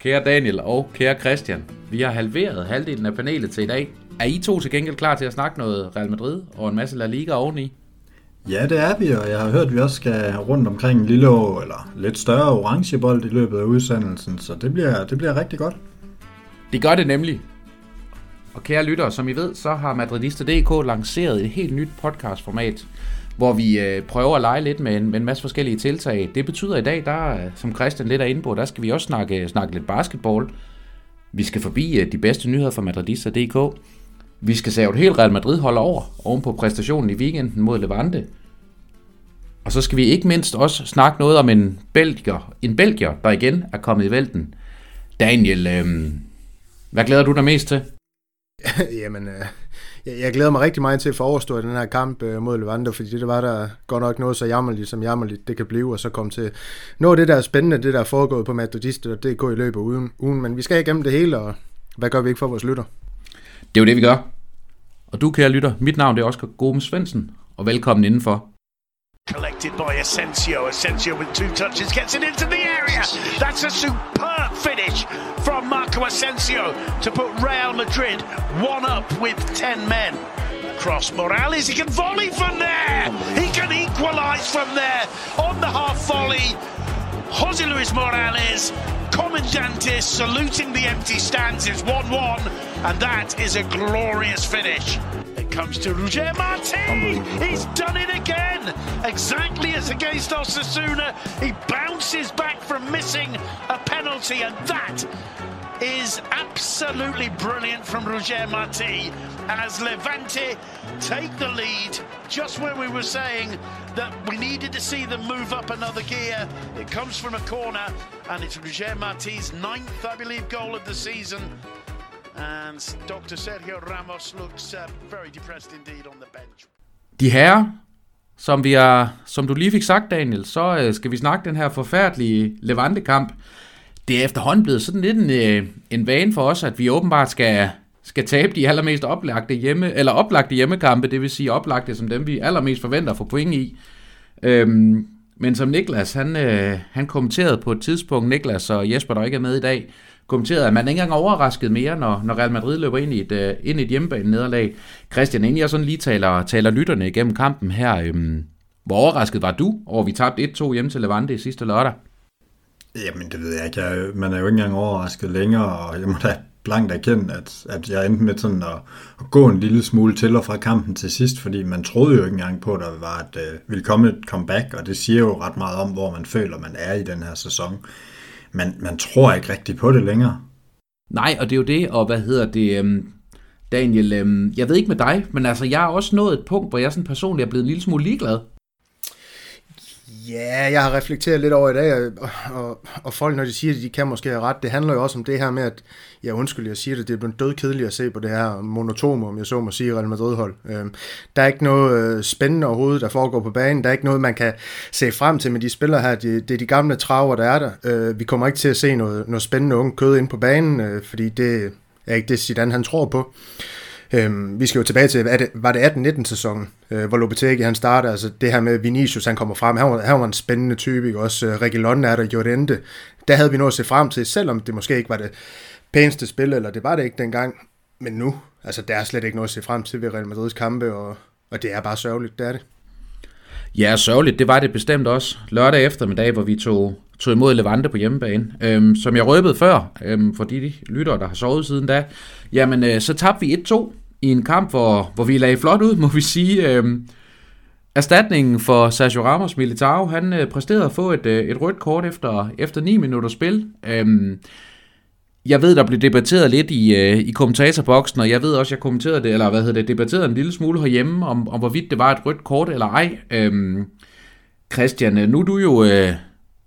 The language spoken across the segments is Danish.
Kære Daniel og kære Christian, vi har halveret halvdelen af panelet til i dag. Er I to til gengæld klar til at snakke noget Real Madrid og en masse La Liga oveni? Ja, det er vi, og jeg har hørt, at vi også skal rundt omkring en lille eller lidt større orangebold i løbet af udsendelsen, så det bliver, det bliver rigtig godt. Det gør det nemlig. Og kære lyttere, som I ved, så har Madridista.dk lanceret et helt nyt podcastformat, hvor vi øh, prøver at lege lidt med en, med en masse forskellige tiltag. Det betyder i dag, der, øh, som Christian lidt er inde på, der skal vi også snakke, snakke lidt basketball. Vi skal forbi øh, de bedste nyheder fra Madridista.dk. Vi skal save et helt Real Madrid holder over oven på præstationen i weekenden mod Levante. Og så skal vi ikke mindst også snakke noget om en belgier, en belgier der igen er kommet i vælten. Daniel, øh, hvad glæder du dig mest til? Jamen, øh, jeg, jeg glæder mig rigtig meget til at få overstået den her kamp øh, mod Levante, fordi det var der godt nok noget så jammerligt, som jammerligt det kan blive, og så komme til noget af det, der er spændende, det der er foregået på Madridista og DK i løbet af ugen, ugen. Men vi skal igennem det hele, og hvad gør vi ikke for vores lytter? Det er jo det, vi gør. Og du, kære lytter, mit navn det er Oscar Gomes Svendsen, og velkommen indenfor. Collected by Asensio. Asensio with two touches gets it into the area. That's a superb finish from Marco Asensio to put Real Madrid one up with 10 men. Cross Morales, he can volley from there. He can equalise from there on the half volley. Jose Luis Morales, Comandantes saluting the empty stands is 1 1, and that is a glorious finish. It comes to Roger Martin. He's done it again. Exactly as against Osasuna. He bounces back from missing a penalty, and that is absolutely brilliant from Roger Marti as Levante take the lead just when we were saying that we needed to see them move up another gear. It comes from a corner and it's Roger Marti's ninth, I believe, goal of the season. And Dr. Sergio Ramos looks uh, very depressed indeed on the bench. De herrer, som, vi er, som du lige fik sagt, Daniel, så øh, skal vi snakke den her forfærdelige Levante-kamp. Det er efterhånden blevet sådan lidt en, øh, en vane for os, at vi åbenbart skal, skal tabe de allermest oplagte, hjemme, eller oplagte hjemmekampe, det vil sige oplagte som dem, vi allermest forventer at få point i. Øhm, men som Niklas, han, øh, han kommenterede på et tidspunkt, Niklas og Jesper, der ikke er med i dag, kommenterede, at man ikke engang overrasket mere, når, når Real Madrid løber ind i et, øh, ind i et hjemmebane nederlag. Christian, inden jeg sådan lige taler, taler lytterne igennem kampen her, øhm, hvor overrasket var du over, vi tabte 1-2 hjemme til Levante i sidste lørdag? Jamen, det ved jeg ikke. Jeg, man er jo ikke engang overrasket længere, og jeg må da blankt erkende, at, at jeg endte med sådan at, at gå en lille smule til og fra kampen til sidst, fordi man troede jo ikke engang på, at der var et, øh, ville komme et comeback, og det siger jo ret meget om, hvor man føler, man er i den her sæson man, man tror ikke rigtig på det længere. Nej, og det er jo det, og hvad hedder det, øhm, Daniel, øhm, jeg ved ikke med dig, men altså, jeg har også nået et punkt, hvor jeg sådan personligt er blevet en lille smule ligeglad. Ja, jeg har reflekteret lidt over i dag, og, og, og folk, når de siger, at de kan måske have ret, det handler jo også om det her med, at, ja undskyld, jeg siger det, det er blevet død kedeligt at se på det her monotome, om jeg så må sige, Real Madrid-hold. Øhm, der er ikke noget øh, spændende overhovedet, der foregår på banen, der er ikke noget, man kan se frem til med de spillere her, det, det er de gamle traver, der er der. Øh, vi kommer ikke til at se noget, noget spændende unge kød ind på banen, øh, fordi det er ikke det, Zidane han tror på. Øhm, vi skal jo tilbage til, det, var det 18-19 sæsonen, øh, hvor Lopetegi han starter, altså det her med Vinicius, han kommer frem, han var, han var en spændende type, ikke? også øh, Reguilon er der, Llorente, der havde vi noget at se frem til, selvom det måske ikke var det pæneste spil, eller det var det ikke dengang, men nu, altså der er slet ikke noget at se frem til ved Real Madrids kampe, og, og det er bare sørgeligt, det er det. Ja, sørgeligt, det var det bestemt også. Lørdag eftermiddag, hvor vi tog, tog imod Levante på hjemmebane. Øhm, som jeg røbede før, øhm, for de lyttere, der har sovet siden da, jamen øh, så tabte vi 1-2 i en kamp, hvor, hvor vi lagde flot ud, må vi sige. Øhm, erstatningen for Sergio Ramos Militao, han øh, præsterede at få et, øh, et rødt kort efter, efter 9 minutter spil. Øhm, jeg ved, der blev debatteret lidt i, øh, i kommentatorboksen, og jeg ved også, jeg kommenterede det, eller hvad hedder det, debatterede en lille smule herhjemme, om, om hvorvidt det var et rødt kort eller ej. Øhm, Christian, øh, nu er du jo, øh,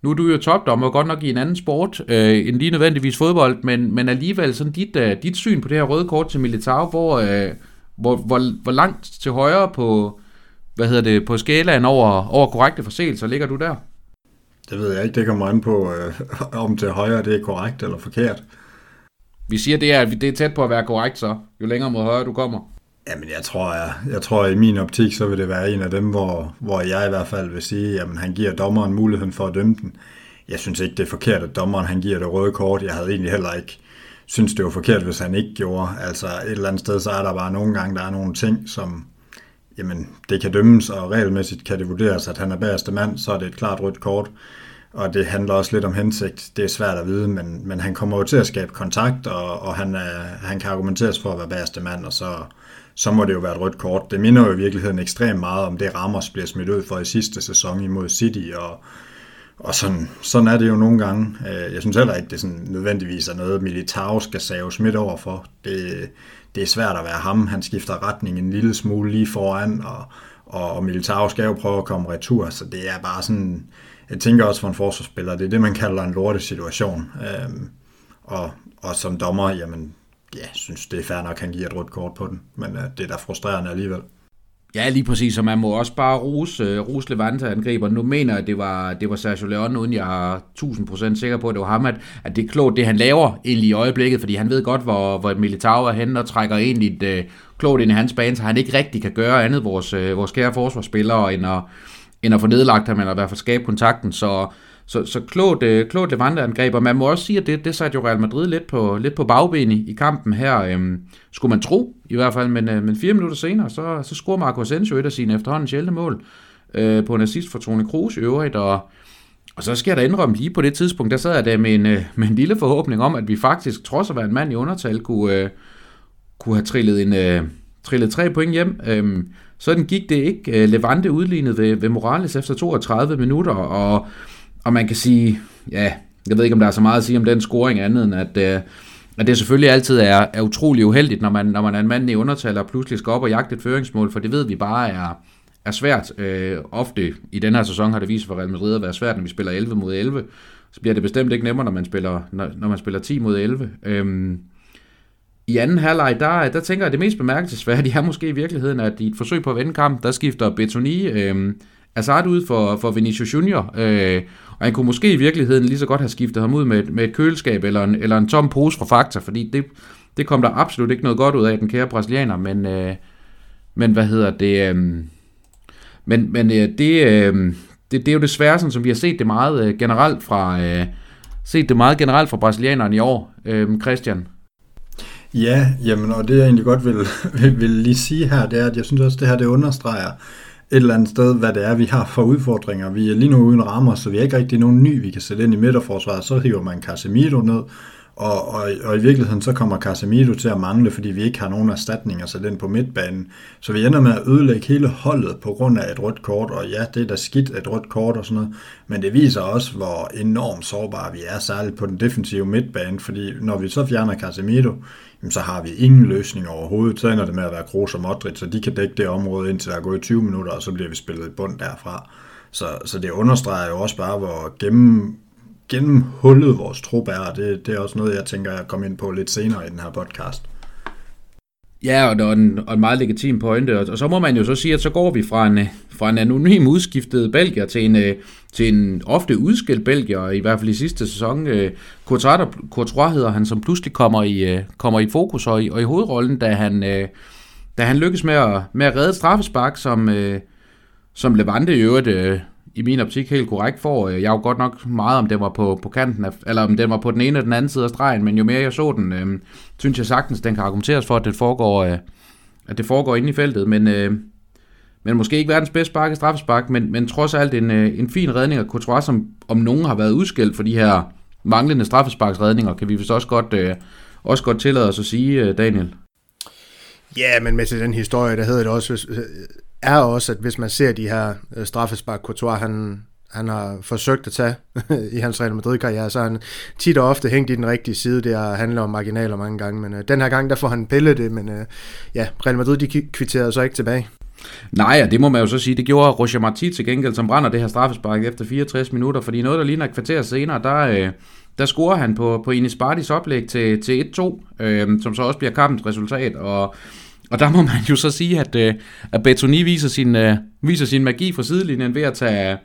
nu er du jo topdommer, godt nok i en anden sport, øh, end lige nødvendigvis fodbold, men, men alligevel sådan dit, øh, dit syn på det her røde kort til Militao, hvor, øh, hvor, hvor, hvor langt til højre på, hvad hedder det, på skalaen over, over korrekte forseelser ligger du der? Det ved jeg ikke, det kommer an på, øh, om til højre det er korrekt eller forkert. Vi siger, det er, det er tæt på at være korrekt så, jo længere mod højre du kommer. Jamen, jeg tror, jeg, jeg tror, i min optik, så vil det være en af dem, hvor, hvor jeg i hvert fald vil sige, at han giver dommeren muligheden for at dømme den. Jeg synes ikke, det er forkert, at dommeren han giver det røde kort. Jeg havde egentlig heller ikke synes, det var forkert, hvis han ikke gjorde. Altså, et eller andet sted, så er der bare nogle gange, der er nogle ting, som, jamen, det kan dømmes, og regelmæssigt kan det vurderes, at han er bagerste mand, så er det et klart rødt kort. Og det handler også lidt om hensigt. Det er svært at vide, men, men han kommer jo til at skabe kontakt, og, og han, er, han kan argumenteres for at være bagerste mand, og så, så må det jo være et rødt kort. Det minder jo i virkeligheden ekstremt meget om det Ramos bliver smidt ud for i sidste sæson imod City, og, og sådan, sådan er det jo nogle gange. Øh, jeg synes heller ikke, det sådan nødvendigvis er noget, Militao skal save smidt over for. Det, det er svært at være ham. Han skifter retning en lille smule lige foran, og, og Militao skal jo prøve at komme retur, så det er bare sådan... Jeg tænker også for en forsvarsspiller, det er det, man kalder en lortesituation. Øhm, og, og som dommer, jamen, ja, synes det er fair nok, at han giver et rødt kort på den, men øh, det er da frustrerende alligevel. Ja, lige præcis, og man må også bare rose, øh, rose Levante-angriber. Nu mener jeg, at det var, det var Sergio Leon, uden jeg er 1000% sikker på, at det var ham, at, at det er klogt, det han laver egentlig i øjeblikket, fordi han ved godt, hvor, hvor Militao er henne og trækker egentlig et, øh, klogt ind i hans bane, så han ikke rigtig kan gøre andet, vores, øh, vores kære forsvarsspillere, end at, end at få nedlagt ham, eller i hvert fald skabe kontakten. Så, så, så klogt, øh, klogt Levante-angreb, og man må også sige, at det, det satte jo Real Madrid lidt på, lidt på bagben i, i kampen her. Øhm, skulle man tro, i hvert fald, men, øh, men fire minutter senere, så, så scorer Marco Asensio et af sine efterhånden sjældne mål øh, på en assist for Toni Kroos i øvrigt, og, og så skal jeg da indrømme, lige på det tidspunkt, der sad jeg der med en, øh, med en lille forhåbning om, at vi faktisk, trods at være en mand i undertal, kunne, øh, kunne have trillet, en, øh, trillet tre point hjem. Øh, sådan gik det ikke. Øh, Levante udlignede ved, ved Morales efter 32 minutter, og og man kan sige, ja, jeg ved ikke, om der er så meget at sige om den scoring andet end, at, øh, at det selvfølgelig altid er, er utrolig uheldigt, når man, når man er en mand i undertal og pludselig skal op og jagte et føringsmål, for det ved vi bare er, er svært. Øh, ofte i den her sæson har det vist for Real Madrid at være svært, når vi spiller 11 mod 11. Så bliver det bestemt ikke nemmere, når man spiller, når, når man spiller 10 mod 11. Øhm, i anden halvleg, der, der tænker jeg, at det mest bemærkelsesværdige er måske i virkeligheden, at i et forsøg på at vende kamp, der skifter Betoni øh, Azard ud for, for Vinicius Junior, øh, og han kunne måske i virkeligheden lige så godt have skiftet ham ud med, med et køleskab eller en, eller en tom pose fra Fakta, fordi det, det kom der absolut ikke noget godt ud af, den kære brasilianer, men, øh, men hvad hedder det... Øh, men men øh, det, øh, det, det er jo desværre sådan, som vi har set det meget øh, generelt fra... Øh, set det meget generelt fra brasilianerne i år, øh, Christian. Ja, jamen, og det jeg egentlig godt vil, vil, vil lige sige her, det er, at jeg synes også, det her det understreger, et eller andet sted, hvad det er, vi har for udfordringer. Vi er lige nu uden rammer, så vi har ikke rigtig nogen ny, vi kan sætte ind i midterforsvaret. Så hiver man Casemiro ned, og, og, og i virkeligheden så kommer Casemiro til at mangle, fordi vi ikke har nogen erstatninger så den på midtbanen. Så vi ender med at ødelægge hele holdet på grund af et rødt kort, og ja, det er da skidt et rødt kort og sådan noget, men det viser også, hvor enormt sårbare vi er, særligt på den defensive midtbane, fordi når vi så fjerner Casemiro, så har vi ingen løsning overhovedet. Så ender det med at være Kroos og Modric, så de kan dække det område indtil der er gået 20 minutter, og så bliver vi spillet i bund derfra. Så, så det understreger jo også bare, hvor gennem, gennemhullet vores trup er, det, det er også noget, jeg tænker, jeg kommer ind på lidt senere i den her podcast. Ja, og, og, en, og en meget legitim pointe. Og, og så må man jo så sige, at så går vi fra en, fra en anonym udskiftet Belgier til en, øh, til en ofte udskilt Belgier, i hvert fald i sidste sæson. Øh, Courtois, Courtois hedder han, som pludselig kommer i, øh, kommer i fokus og i, og i hovedrollen, da han, da han lykkes med at, med at redde straffespark, som, som Levante i øvrigt i min optik helt korrekt får. Øh, jeg er jo godt nok meget, om den var på, på kanten, af, eller om den var på den ene eller den anden side af stregen, men jo mere jeg så den, øh, synes jeg sagtens, den kan argumenteres for, at det foregår, øh, at det foregår inde i feltet, men, øh, men måske ikke verdens bedste spark straffespark, men, men trods alt en, øh, en fin redning af Courtois, som om nogen har været udskilt for de her manglende straffesparksredninger, kan vi vist også godt, øh, også godt tillade os at sige, øh, Daniel. Ja, men med til den historie, der hedder det også, er også, at hvis man ser de her øh, straffespark, Courtois, han, han har forsøgt at tage i hans Real Madrid-karriere, så han tit og ofte hængt i den rigtige side. Det handler om marginaler mange gange, men øh, den her gang, der får han pillet det, men øh, ja, Real Madrid, de kvitterede så ikke tilbage. Nej, og det må man jo så sige, det gjorde Roger Marti til gengæld, som brænder det her straffespark efter 64 minutter, fordi noget, der ligner et kvarter senere, der, øh, der scorer han på, på Ines Bartis oplæg til, til 1-2, øh, som så også bliver kampens resultat, og og der må man jo så sige, at, øh, at Betoni viser sin, øh, viser sin magi fra sidelinjen ved at tage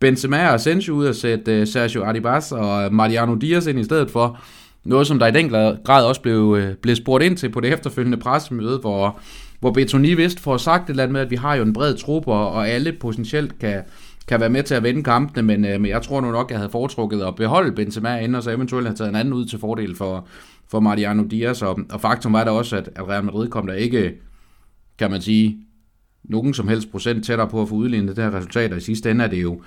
Benzema og Asensio ud og sætte øh, Sergio Arribas og øh, Mariano Diaz ind i stedet for. noget, som der i den grad også blev, øh, blev spurgt ind til på det efterfølgende pressemøde, hvor, hvor Betoni vist får sagt et eller andet med, at vi har jo en bred trup, og, og alle potentielt kan, kan være med til at vinde kampene, men, øh, men jeg tror nu nok, jeg havde foretrukket at beholde Benzema inden, og så eventuelt have taget en anden ud til fordel for, for Mariano Diaz, og, og faktum var da også, at, at Real Madrid kom der ikke, kan man sige, nogen som helst procent tættere på at få udlignet det her resultat, og i sidste ende er det jo,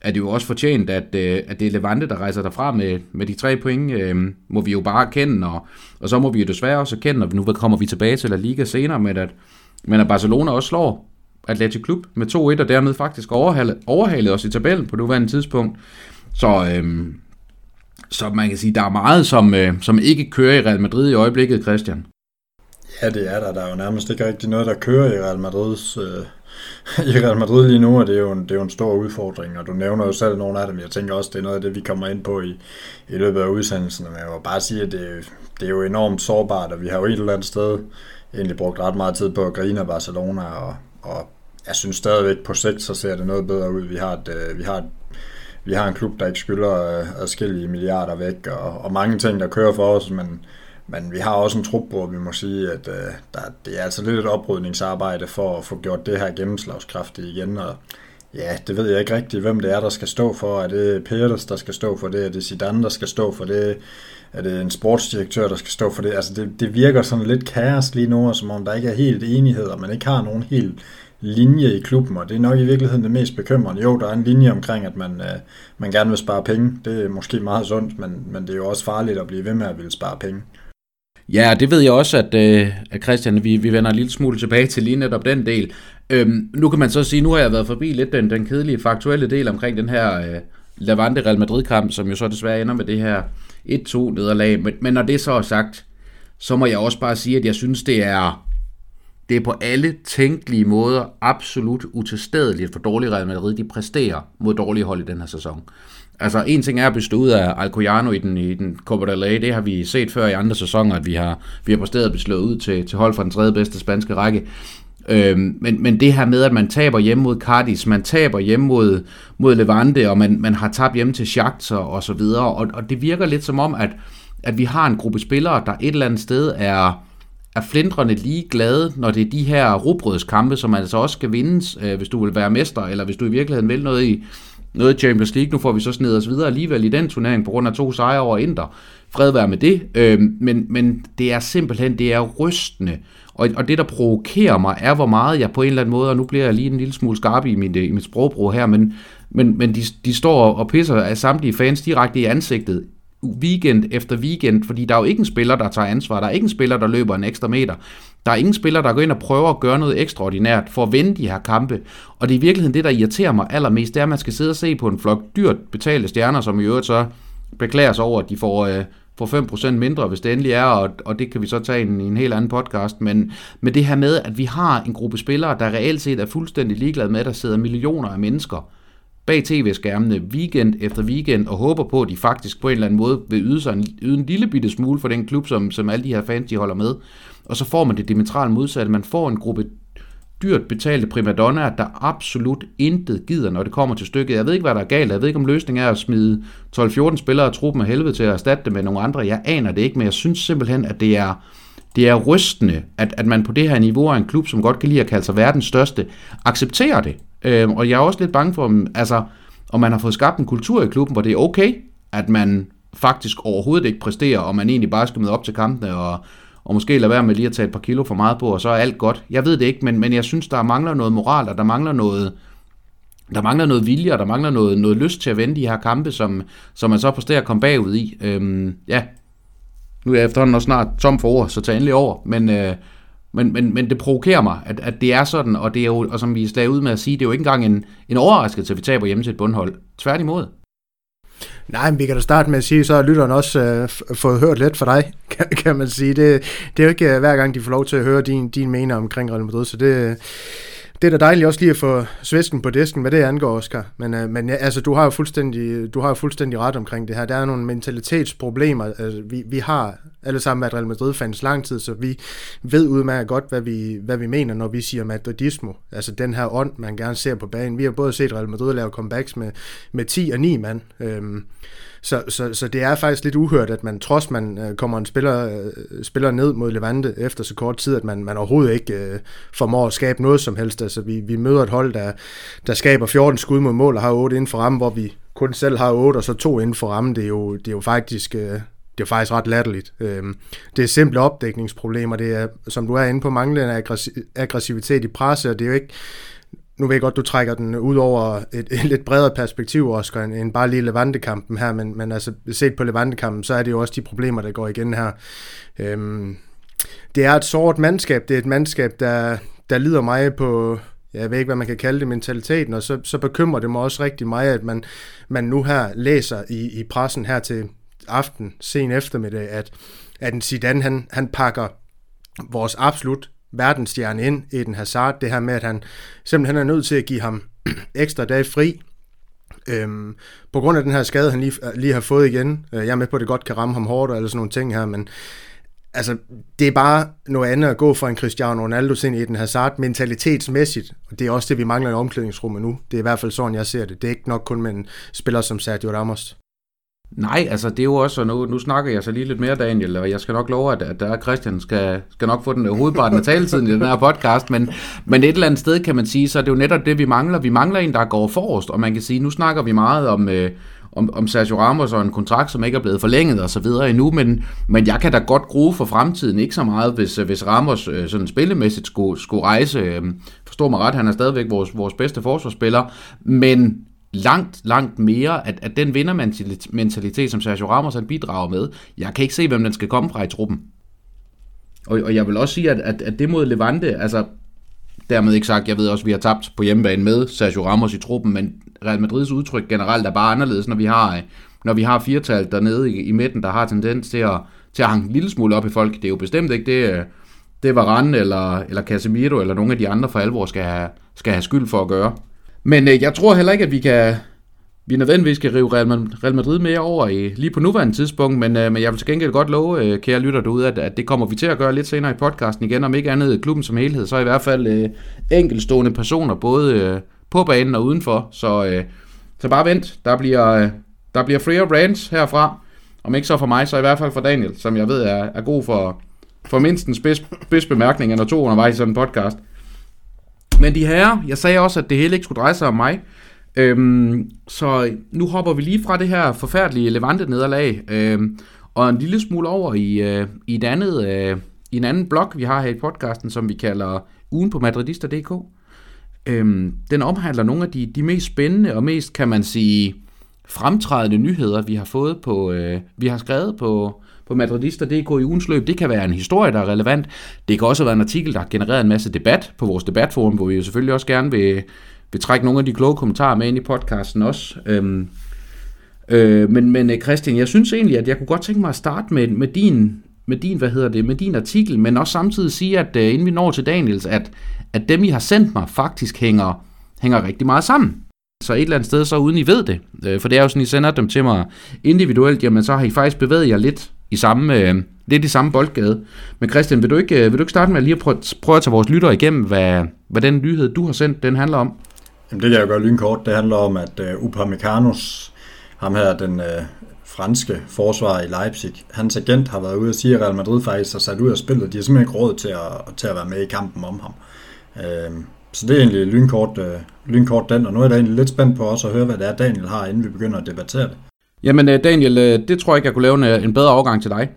er det jo også fortjent, at, øh, at det er Levante, der rejser derfra med, med de tre point, øh, må vi jo bare kende, og, og så må vi jo desværre også kende, og nu kommer vi tilbage til La Liga senere, med at, men at Barcelona også slår Atletic Klub med 2-1, og dermed faktisk overhalet, overhalet os i tabellen på nuværende tidspunkt. Så, øh, så man kan sige, der er meget, som, øh, som ikke kører i Real Madrid i øjeblikket, Christian. Ja, det er der. Der er jo nærmest ikke rigtig noget, der kører i Real Madrids... Øh i Real Madrid lige nu, og det er, jo en, det er jo en stor udfordring, og du nævner jo selv nogle af dem. Jeg tænker også, det er noget af det, vi kommer ind på i, i løbet af udsendelsen, men jeg vil bare sige, at det, det er jo enormt sårbart, og vi har jo et eller andet sted egentlig brugt ret meget tid på at grine af Barcelona, og, og jeg synes stadigvæk på sigt, så ser det noget bedre ud. Vi har, et, øh, vi har, et, vi har en klub, der ikke skylder øh, adskillige milliarder væk, og, og mange ting, der kører for os, men men vi har også en trup, hvor vi må sige, at øh, der, det er altså lidt et oprydningsarbejde for at få gjort det her gennemslagskraftigt igen. Og ja, det ved jeg ikke rigtigt, hvem det er, der skal stå for. Er det Peters, der skal stå for det? Er det Zidane, der skal stå for det? Er det en sportsdirektør, der skal stå for det? Altså det, det virker sådan lidt kaos lige nu, som om der ikke er helt enighed, og man ikke har nogen helt linje i klubben, og det er nok i virkeligheden det mest bekymrende. Jo, der er en linje omkring, at man, øh, man gerne vil spare penge. Det er måske meget sundt, men, men det er jo også farligt at blive ved med at ville spare penge. Ja, det ved jeg også, at, øh, at Christian, vi, vi vender en lille smule tilbage til lige netop den del. Øhm, nu kan man så sige, nu har jeg været forbi lidt den, den kedelige faktuelle del omkring den her øh, Lavante-Real Madrid-kamp, som jo så desværre ender med det her 1-2 nederlag. Men, men når det så er sagt, så må jeg også bare sige, at jeg synes, det er, det er på alle tænkelige måder absolut utilstedeligt for dårlige Real Madrid. De præsterer mod dårlige hold i den her sæson. Altså, en ting er at bestå ud af Alcoyano i den, i den Copa del Rey. Det har vi set før i andre sæsoner, at vi har, vi har præsteret at slået ud til, til hold fra den tredje bedste spanske række. Øhm, men, men det her med, at man taber hjemme mod Cardis, man taber hjemme mod, mod Levante, og man, man har tabt hjemme til Shakhtar og så videre, og, og det virker lidt som om, at, at vi har en gruppe spillere, der et eller andet sted er, er flindrende lige glade, når det er de her robrødskampe, som altså også skal vindes, øh, hvis du vil være mester, eller hvis du i virkeligheden vil noget i, noget Champions League. Nu får vi så sned os videre alligevel i den turnering på grund af to sejre over Inter. Fred være med det. Øh, men, men det er simpelthen, det er rystende. Og, og det, der provokerer mig, er, hvor meget jeg på en eller anden måde, og nu bliver jeg lige en lille smule skarp i mit, øh, i mit sprogbrug her, men, men, men de, de står og pisser af samtlige fans direkte i ansigtet weekend efter weekend, fordi der er jo ikke en spiller, der tager ansvar. Der er ikke en spiller, der løber en ekstra meter. Der er ingen spiller, der går ind og prøver at gøre noget ekstraordinært for at vinde de her kampe. Og det er i virkeligheden det, der irriterer mig allermest, det er, at man skal sidde og se på en flok dyrt betalte stjerner, som i øvrigt så beklager sig over, at de får, øh, får 5% mindre, hvis det endelig er, og, og det kan vi så tage i en, en helt anden podcast. Men med det her med, at vi har en gruppe spillere, der reelt set er fuldstændig ligeglade med, at der sidder millioner af mennesker bag tv-skærmene weekend efter weekend og håber på, at de faktisk på en eller anden måde vil yde, sig en, yde en lille bitte smule for den klub, som, som alle de her fans de holder med. Og så får man det diametralt modsatte. Man får en gruppe dyrt betalte primadonnaer, der absolut intet gider, når det kommer til stykket. Jeg ved ikke, hvad der er galt. Jeg ved ikke, om løsningen er at smide 12-14 spillere og truppen af helvede til at erstatte det med nogle andre. Jeg aner det ikke, men jeg synes simpelthen, at det er, det er rystende, at, at man på det her niveau af en klub, som godt kan lide at kalde sig verdens største, accepterer det. Øh, og jeg er også lidt bange for, om, altså, om man har fået skabt en kultur i klubben, hvor det er okay, at man faktisk overhovedet ikke præsterer, og man egentlig bare skal møde op til kampene og, og måske lade være med lige at tage et par kilo for meget på, og så er alt godt. Jeg ved det ikke, men, men jeg synes, der mangler noget moral, og der mangler noget, der mangler noget vilje, og der mangler noget, noget lyst til at vende de her kampe, som, som man så præsterer at komme bagud i. Øhm, ja, nu er jeg efterhånden også snart tom for ord, så tag endelig over, men, øh, men, men, men det provokerer mig, at, at det er sådan, og det er jo, og som vi er ud med at sige, det er jo ikke engang en, en overraskelse, at vi taber hjemme til et bundhold. Tværtimod. Nej, men vi kan da starte med at sige, så har lytteren også øh, fået hørt lidt fra dig, kan, kan man sige. Det, det er jo ikke øh, hver gang, de får lov til at høre din, din mening omkring Real Madrid, så det, det er da dejligt også lige at få svæsken på disken, hvad det angår, Oscar. Men, øh, men ja, altså, du har jo fuldstændig, du har jo fuldstændig ret omkring det her. Der er nogle mentalitetsproblemer. Altså, vi, vi har alle sammen været Real Madrid-fans lang tid, så vi ved udmærket godt, hvad vi, hvad vi mener, når vi siger madridismo. Altså den her ånd, man gerne ser på banen. Vi har både set Real Madrid lave comebacks med, med 10 og 9 mand. Øhm, så, så, så det er faktisk lidt uhørt, at man trods man øh, kommer en spiller, øh, spiller ned mod Levante efter så kort tid, at man, man overhovedet ikke øh, formår at skabe noget som helst. Altså vi, vi møder et hold, der, der skaber 14 skud mod mål og har 8 inden for rammen, hvor vi kun selv har 8 og så to inden for rammen. Det er jo, det er jo faktisk... Øh, det er faktisk ret latterligt. Øhm, det er simple opdækningsproblemer. Det er, som du er inde på, manglende aggressivitet i presse, og det er jo ikke, nu ved jeg godt, du trækker den ud over et, et lidt bredere perspektiv, Oscar, end, end bare lige Levante-kampen her, men, men altså set på Levante-kampen, så er det jo også de problemer, der går igen her. Øhm, det er et sort mandskab, det er et mandskab, der, der lider mig på, jeg ved ikke, hvad man kan kalde det, mentaliteten, og så, så bekymrer det mig også rigtig meget, at man, man nu her læser i, i pressen her til aften, sen eftermiddag, at, at en Zidane, han, han pakker vores absolut verdensstjerne ind i den Hazard, det her med, at han simpelthen er nødt til at give ham ekstra dage fri, Øhm, på grund af den her skade, han lige, øh, lige har fået igen. Øh, jeg er med på, at det godt kan ramme ham hårdt, eller sådan nogle ting her, men altså, det er bare noget andet at gå fra en Cristiano Ronaldo ind i den Hazard mentalitetsmæssigt, og det er også det, vi mangler i omklædningsrummet nu. Det er i hvert fald sådan, jeg ser det. Det er ikke nok kun med en spiller som Sergio Ramos. Nej, altså det er jo også, nu, nu snakker jeg så lige lidt mere, Daniel, og jeg skal nok love, at, at der Christian skal, skal nok få den øh, hovedparten af taletiden i den her podcast, men, men et eller andet sted kan man sige, så er det jo netop det, vi mangler. Vi mangler en, der går forrest, og man kan sige, nu snakker vi meget om, øh, om, om Sergio Ramos og en kontrakt, som ikke er blevet forlænget og så videre endnu, men, men jeg kan da godt grue for fremtiden, ikke så meget, hvis, øh, hvis Ramos øh, sådan spillemæssigt skulle, skulle rejse. Øh, forstår mig ret, han er stadigvæk vores, vores bedste forsvarsspiller, men langt, langt mere, at, at den vindermentalitet, som Sergio Ramos han bidrager med, jeg kan ikke se, hvem den skal komme fra i truppen. Og, og jeg vil også sige, at, at, at det mod Levante, altså dermed ikke sagt, jeg ved også, at vi har tabt på hjemmebane med Sergio Ramos i truppen, men Real Madrids udtryk generelt er bare anderledes, når vi har, øh, når vi har firtal dernede i, i midten, der har tendens til at, til at hanke en lille smule op i folk. Det er jo bestemt ikke det, øh, det Varane eller, eller Casemiro eller nogle af de andre for alvor skal have, skal have skyld for at gøre. Men øh, jeg tror heller ikke, at vi kan vi nødvendigvis skal rive Real Madrid mere over i, lige på nuværende tidspunkt, men, øh, men jeg vil til gengæld godt love, øh, kære lytter derude, at, at det kommer vi til at gøre lidt senere i podcasten igen, om ikke andet klubben som helhed, så i hvert fald øh, enkelstående personer, både øh, på banen og udenfor, så, øh, så bare vent, der bliver, øh, der bliver flere rants herfra, om ikke så for mig, så i hvert fald for Daniel, som jeg ved er, er god for, for mindst en spids, spids bemærkning eller to undervejs i sådan en podcast. Men de her, jeg sagde også, at det hele ikke skulle dreje sig om mig. Øhm, så nu hopper vi lige fra det her forfærdelige Levante-nederlag, øhm, og en lille smule over i, øh, i, et andet, øh, i en anden blog, vi har her i podcasten, som vi kalder Ugen på Madridista.dk. Øhm, den omhandler nogle af de, de mest spændende og mest, kan man sige, fremtrædende nyheder, vi har fået på, øh, vi har skrevet på, på madridister.dk i ugens løb. Det kan være en historie, der er relevant. Det kan også være en artikel, der har genereret en masse debat på vores debatforum, hvor vi jo selvfølgelig også gerne vil, vil trække nogle af de kloge kommentarer med ind i podcasten også. Øhm, øh, men, men øh, Christian, jeg synes egentlig, at jeg kunne godt tænke mig at starte med, med din med din, hvad hedder det, med din artikel, men også samtidig sige, at øh, inden vi når til Daniels, at, at dem, I har sendt mig, faktisk hænger, hænger rigtig meget sammen. Så et eller andet sted, så uden I ved det, øh, for det er jo sådan, I sender dem til mig individuelt, jamen så har I faktisk bevæget jer lidt i samme, øh, lidt i samme boldgade. Men Christian, vil du ikke, øh, vil du ikke starte med lige at prøve, prøve at tage vores lyttere igennem, hvad, hvad den nyhed, du har sendt, den handler om? Jamen, det kan jeg jo gøre lynkort. Det handler om, at øh, Upamecano's, ham her, den øh, franske forsvarer i Leipzig, hans agent har været ude og sige, at Real Madrid faktisk har sat ud af spillet. De har simpelthen ikke råd til at, til at være med i kampen om ham. Øh, så det er egentlig lynkort, øh, lynkort den, og nu er jeg egentlig lidt spændt på også at høre, hvad det er, Daniel har, inden vi begynder at debattere det. Jamen øh, Daniel, øh, det tror jeg ikke, jeg kunne lave en, øh, en bedre overgang til dig.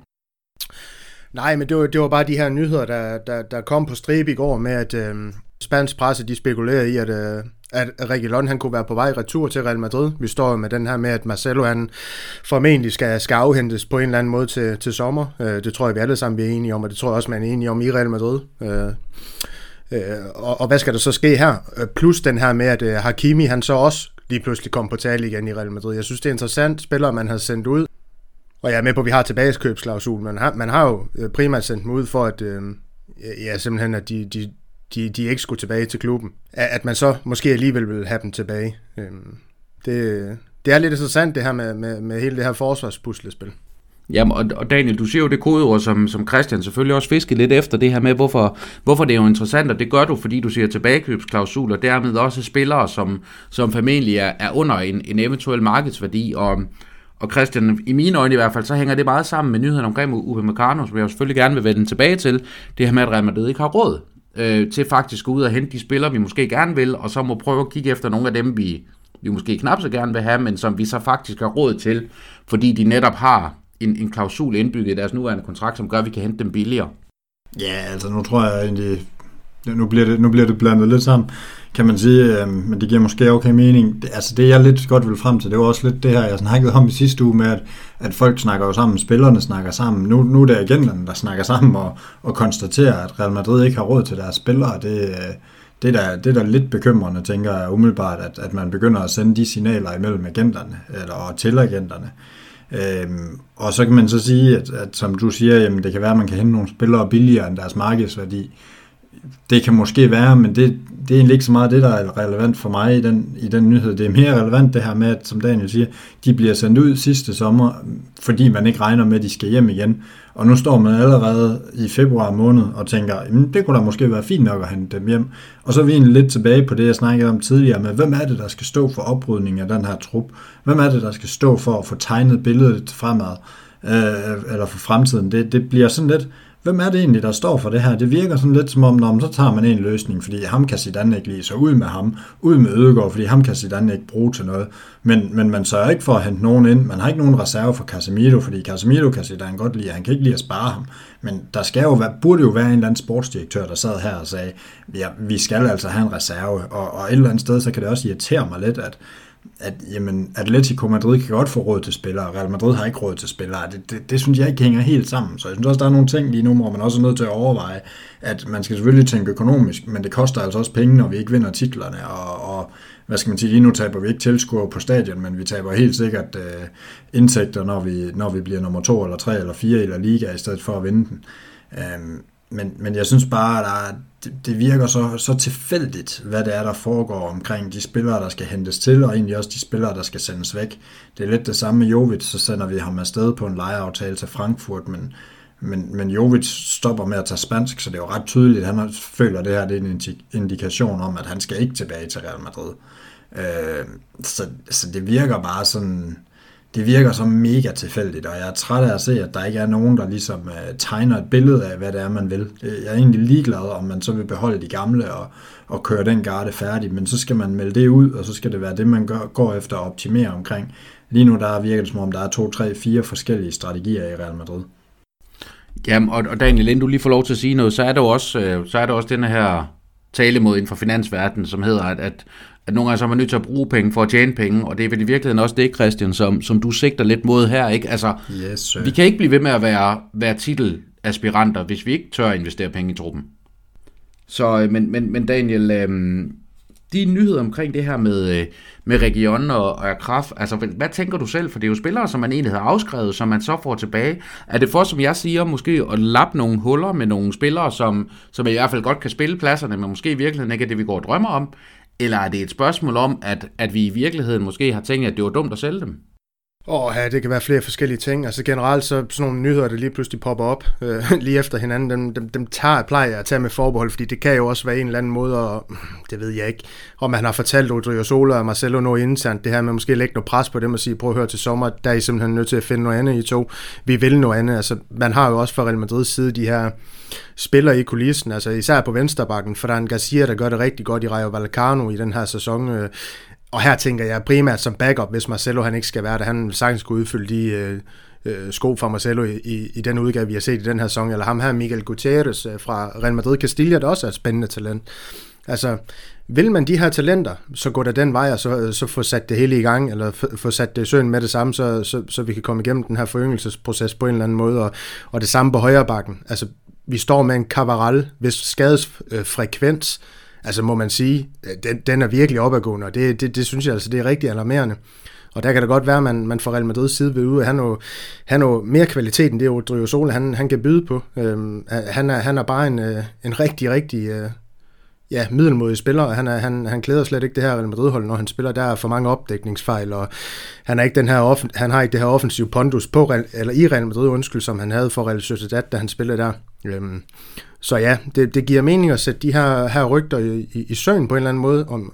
Nej, men det var, det var bare de her nyheder, der, der, der kom på stribe i går med, at øh, spansk presse de spekulerer i, at, øh, at Reguilon han kunne være på vej retur til Real Madrid. Vi står med den her med, at Marcelo han formentlig skal, skal afhentes på en eller anden måde til, til sommer. Øh, det tror jeg, vi alle sammen er enige om, og det tror jeg også, man er enige om i Real Madrid. Øh, øh, og, og hvad skal der så ske her? Plus den her med, at øh, Hakimi han så også lige pludselig kom på tale igen i Real Madrid. Jeg synes, det er interessant spiller, man har sendt ud. Og jeg er med på, at vi har tilbageskøbsklausul, men man har, man har jo øh, primært sendt dem ud for, at, øh, ja, simpelthen, at de, de, de, de ikke skulle tilbage til klubben. At man så måske alligevel vil have dem tilbage. Øh, det, det er lidt interessant, det her med, med, med hele det her forsvarspuslespil. Jamen, og, og Daniel, du siger jo det kodeord, som, som Christian selvfølgelig også fiskede lidt efter det her med, hvorfor, hvorfor det er jo interessant, og det gør du, fordi du siger tilbagekøbsklausul, og dermed også spillere, som, som formentlig er, er under en, en eventuel markedsværdi, og, Og Christian, i mine øjne i hvert fald, så hænger det meget sammen med nyheden omkring Uwe Meccano, som jeg selvfølgelig gerne vil vende tilbage til. Det her med, at Real Madrid ikke har råd øh, til faktisk at gå ud og hente de spillere, vi måske gerne vil, og så må prøve at kigge efter nogle af dem, vi, vi måske knap så gerne vil have, men som vi så faktisk har råd til, fordi de netop har en, en klausul indbygget i deres nuværende kontrakt, som gør, at vi kan hente dem billigere. Ja, altså nu tror jeg egentlig, nu bliver det, nu bliver det blandet lidt sammen, kan man sige, øh, men det giver måske okay mening. Det, altså det jeg lidt godt vil frem til, det var også lidt det her, jeg snakkede om i sidste uge med, at, at folk snakker jo sammen, spillerne snakker sammen. Nu, nu er det agenterne, der snakker sammen og, og konstaterer, at Real Madrid ikke har råd til deres spillere. Det, øh, det er, da, det er da lidt bekymrende, tænker jeg umiddelbart, at, at man begynder at sende de signaler imellem agenterne, eller og til agenterne. Øhm, og så kan man så sige, at, at som du siger, jamen det kan være, at man kan hente nogle spillere billigere end deres markedsværdi. Det kan måske være, men det, det er egentlig ikke så meget det, der er relevant for mig i den, i den nyhed. Det er mere relevant det her med, at, som Daniel siger, de bliver sendt ud sidste sommer, fordi man ikke regner med, at de skal hjem igen. Og nu står man allerede i februar måned og tænker, jamen, det kunne da måske være fint nok at hente dem hjem. Og så er vi egentlig lidt tilbage på det, jeg snakkede om tidligere med, hvem er det, der skal stå for oprydningen af den her trup? Hvem er det, der skal stå for at få tegnet billedet fremad, øh, eller for fremtiden? Det, det bliver sådan lidt, hvem er det egentlig, der står for det her? Det virker sådan lidt som om, når man så tager man en løsning, fordi ham kan Zidane ikke lide, så ud med ham, ud med Ødegaard, fordi ham kan Zidane ikke bruge til noget. Men, men man sørger ikke for at hente nogen ind. Man har ikke nogen reserve for Casemiro, fordi Casemiro kan Zidane godt lide, han kan ikke lide at spare ham. Men der skal jo være, burde jo være en eller anden sportsdirektør, der sad her og sagde, ja, vi skal altså have en reserve, og, og et eller andet sted, så kan det også irritere mig lidt, at, at jamen, Atletico Madrid kan godt få råd til spillere, Real Madrid har ikke råd til spillere. Det, det, det synes jeg ikke hænger helt sammen. Så jeg synes også, der er nogle ting lige nu, hvor man også er nødt til at overveje, at man skal selvfølgelig tænke økonomisk, men det koster altså også penge, når vi ikke vinder titlerne, og, og hvad skal man sige, lige nu taber vi ikke tilskuere på stadion, men vi taber helt sikkert øh, indtægter, når vi, når vi bliver nummer to eller tre eller fire eller liga, i stedet for at vinde den. Øh, men, men jeg synes bare, at det, det virker så, så tilfældigt, hvad det er, der foregår omkring de spillere, der skal hentes til, og egentlig også de spillere, der skal sendes væk. Det er lidt det samme med Jovic, så sender vi ham afsted på en lejeaftale til Frankfurt, men, men, men Jovic stopper med at tage spansk, så det er jo ret tydeligt, at han føler, at det her det er en indikation om, at han skal ikke tilbage til Real Madrid. Øh, så, så det virker bare sådan det virker som mega tilfældigt, og jeg er træt af at se, at der ikke er nogen, der ligesom øh, tegner et billede af, hvad det er, man vil. Øh, jeg er egentlig ligeglad, om man så vil beholde de gamle og, og køre den garde færdig, men så skal man melde det ud, og så skal det være det, man gør, går efter at optimere omkring. Lige nu der virker det som om, der er to, tre, fire forskellige strategier i Real Madrid. Jamen, og, og Daniel, inden du lige får lov til at sige noget, så er der også, øh, så er der også den her tale mod inden for finansverdenen, som hedder, at, at at nogle gange så er man nødt til at bruge penge for at tjene penge, og det er vel i virkeligheden også det, Christian, som, som du sigter lidt mod her, ikke? Altså, yes, sir. vi kan ikke blive ved med at være, være titelaspiranter, hvis vi ikke tør at investere penge i truppen. Så, øh, men, men, men Daniel, øhm, de nyheder omkring det her med, øh, med Region og, og Kraft, altså hvad tænker du selv? For det er jo spillere, som man egentlig havde afskrevet, som man så får tilbage. Er det for, som jeg siger, måske at lappe nogle huller med nogle spillere, som, som i hvert fald godt kan spille pladserne, men måske i virkeligheden ikke er det, vi går og drømmer om? Eller er det et spørgsmål om, at, at vi i virkeligheden måske har tænkt, at det var dumt at sælge dem? Åh, oh, ja, det kan være flere forskellige ting. Altså generelt så sådan nogle nyheder, der lige pludselig popper op øh, lige efter hinanden, dem, dem, dem tager, plejer jeg at tage med forbehold, fordi det kan jo også være en eller anden måde, og det ved jeg ikke, om han har fortalt Rodrigo Sola og Marcelo noget internt, det her med måske lægge noget pres på dem og sige, prøv at høre til sommer, der er I simpelthen nødt til at finde noget andet i to. Vi vil noget andet. Altså, man har jo også fra Real Madrids side de her spillere i kulissen, altså især på vensterbakken, for der er en Garcia, der gør det rigtig godt i Rayo Vallecano i den her sæson. Øh, og her tænker jeg primært som backup, hvis Marcelo han ikke skal være der. Han sagtens kunne udfylde de øh, øh, sko fra Marcelo i, i, i den udgave, vi har set i den her sæson. Eller ham her, Miguel Gutierrez øh, fra Real Madrid Castilla, der også er et spændende talent. Altså, vil man de her talenter, så går der den vej, og så, øh, så få sat det hele i gang, eller få sat det i søen med det samme, så, så, så vi kan komme igennem den her foryngelsesproces på en eller anden måde, og, og det samme på højre bakken. Altså, vi står med en Cavaral, hvis skadesfrekvens øh, altså må man sige, øh, den, den er virkelig opadgående, og det, det, det synes jeg altså, det er rigtig alarmerende. Og der kan det godt være, at man, man får Real Madrid side ved ude. Han har han er mere kvalitet end det, Rodrigo Sola han, han kan byde på. Øhm, han, er, han er bare en, øh, en rigtig, rigtig øh, ja, middelmodig spiller, han, er, han, han klæder slet ikke det her Real Madrid-hold, når han spiller. Der er for mange opdækningsfejl, og han, er ikke den her offen, han har ikke det her offensiv pondus på, eller i Real Madrid, undskyld, som han havde for Real Sociedad, da han spillede der. Øhm, så ja, det, det giver mening at sætte de her, her rygter i, i, i søen på en eller anden måde, om,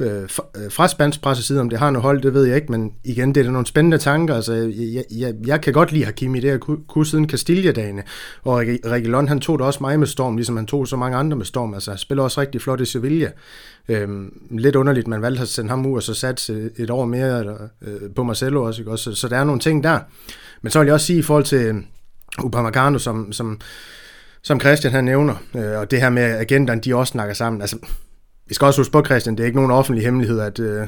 øh, fra øh, spansk presse side, om det har noget hold, det ved jeg ikke, men igen, det er nogle spændende tanker. Altså, jeg, jeg, jeg kan godt lide Hakimi, det er kunne siden Castilla-dagene, og Reguilon, han tog det også mig med storm, ligesom han tog så mange andre med storm. Altså, han spiller også rigtig flot i Sevilla. Øhm, lidt underligt, man valgte at sende ham ud, og så sat øh, et år mere eller, øh, på Marcelo også, ikke? Så, så der er nogle ting der. Men så vil jeg også sige i forhold til øh, Upamecano, som, som, som Christian han nævner, øh, og det her med agenterne, de også snakker sammen. Altså, vi skal også huske på, Christian, det er ikke nogen offentlig hemmelighed, at, øh,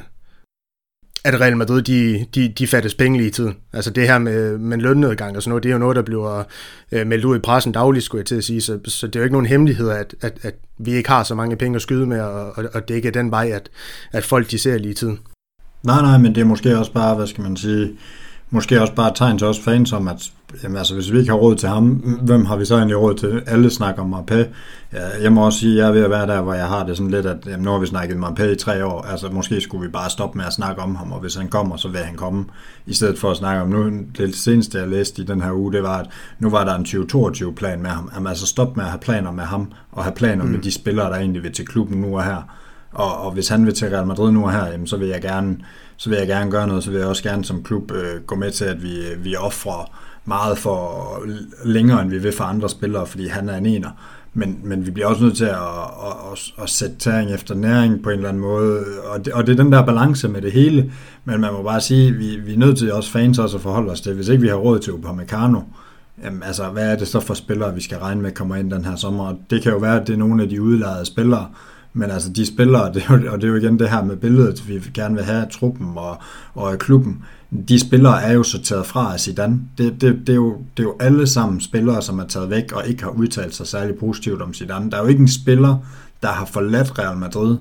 at Real Madrid, de, de, de fattes penge lige i tiden. Altså det her med, med lønnedgang og sådan noget, det er jo noget, der bliver øh, meldt ud i pressen dagligt, skulle jeg til at sige. Så, så det er jo ikke nogen hemmelighed, at, at, at vi ikke har så mange penge at skyde med, og, og, og det ikke er den vej, at, at folk de ser lige i tiden. Nej, nej, men det er måske også bare, hvad skal man sige, måske også bare et tegn til os fans om, at jamen, altså, hvis vi ikke har råd til ham, hvem har vi så egentlig råd til? Alle snakker om. Ja, jeg må også sige, at jeg er ved at være der, hvor jeg har det sådan lidt, at jamen, nu har vi snakket Marpé i tre år, altså måske skulle vi bare stoppe med at snakke om ham, og hvis han kommer, så vil han komme, i stedet for at snakke om nu. Det seneste, jeg læste i den her uge, det var, at nu var der en 2022-plan med ham. Jamen, altså stop med at have planer med ham, og have planer mm. med de spillere, der egentlig vil til klubben nu og her. Og, og hvis han vil til Real Madrid nu og her, jamen, så vil jeg gerne så vil jeg gerne gøre noget, så vil jeg også gerne som klub øh, gå med til, at vi, vi offrer meget for længere, end vi vil for andre spillere, fordi han er en ener. Men, men vi bliver også nødt til at, at, at, at sætte tæring efter næring på en eller anden måde, og det, og det er den der balance med det hele, men man må bare sige, vi, vi er nødt til også fans også at forholde os til, hvis ikke vi har råd til Upamecano, jamen altså, hvad er det så for spillere, vi skal regne med kommer ind den her sommer? Og det kan jo være, at det er nogle af de udlejede spillere, men altså de spillere, det er jo, og det er jo igen det her med billedet, vi gerne vil have af truppen og, og af klubben, de spillere er jo sorteret fra af Zidane. Det, det, det, er jo, det er jo alle sammen spillere, som er taget væk og ikke har udtalt sig særlig positivt om Zidane. Der er jo ikke en spiller, der har forladt Real Madrid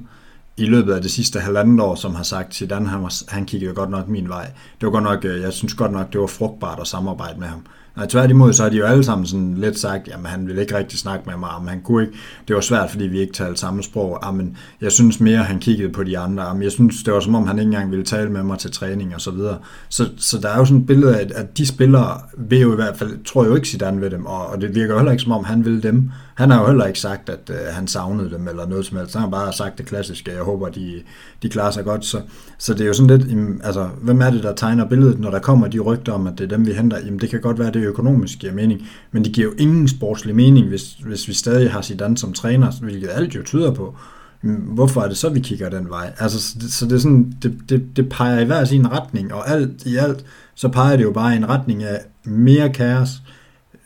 i løbet af det sidste halvandet år, som har sagt, Zidane han, var, han kiggede godt nok min vej. Det var godt nok, øh, jeg synes godt nok, det var frugtbart at samarbejde med ham. Nej, tværtimod, så har de jo alle sammen sådan lidt sagt, jamen han ville ikke rigtig snakke med mig, men han kunne ikke. Det var svært, fordi vi ikke talte samme sprog. Ah, jamen, jeg synes mere, han kiggede på de andre. Ah, jamen, jeg synes, det var som om, han ikke engang ville tale med mig til træning og så videre. Så, så der er jo sådan et billede af, at de spillere vil jo i hvert fald, tror jo ikke Zidane ved dem, og, og det virker jo heller ikke som om, han vil dem. Han har jo heller ikke sagt, at øh, han savnede dem eller noget som helst. Han har bare sagt det klassiske, jeg håber, de, de klarer sig godt. Så, så det er jo sådan lidt, altså, hvem er det, der tegner billedet, når der kommer de rygter om, at det er dem, vi henter? Jamen, det kan godt være, det er økonomisk giver mening, men det giver jo ingen sportslig mening, hvis, hvis vi stadig har Zidane som træner, hvilket alt jo tyder på. Hvorfor er det så, vi kigger den vej? Altså, så det, så det, er sådan, det, det, det peger i hver sin retning, og alt i alt, så peger det jo bare i en retning af mere kaos,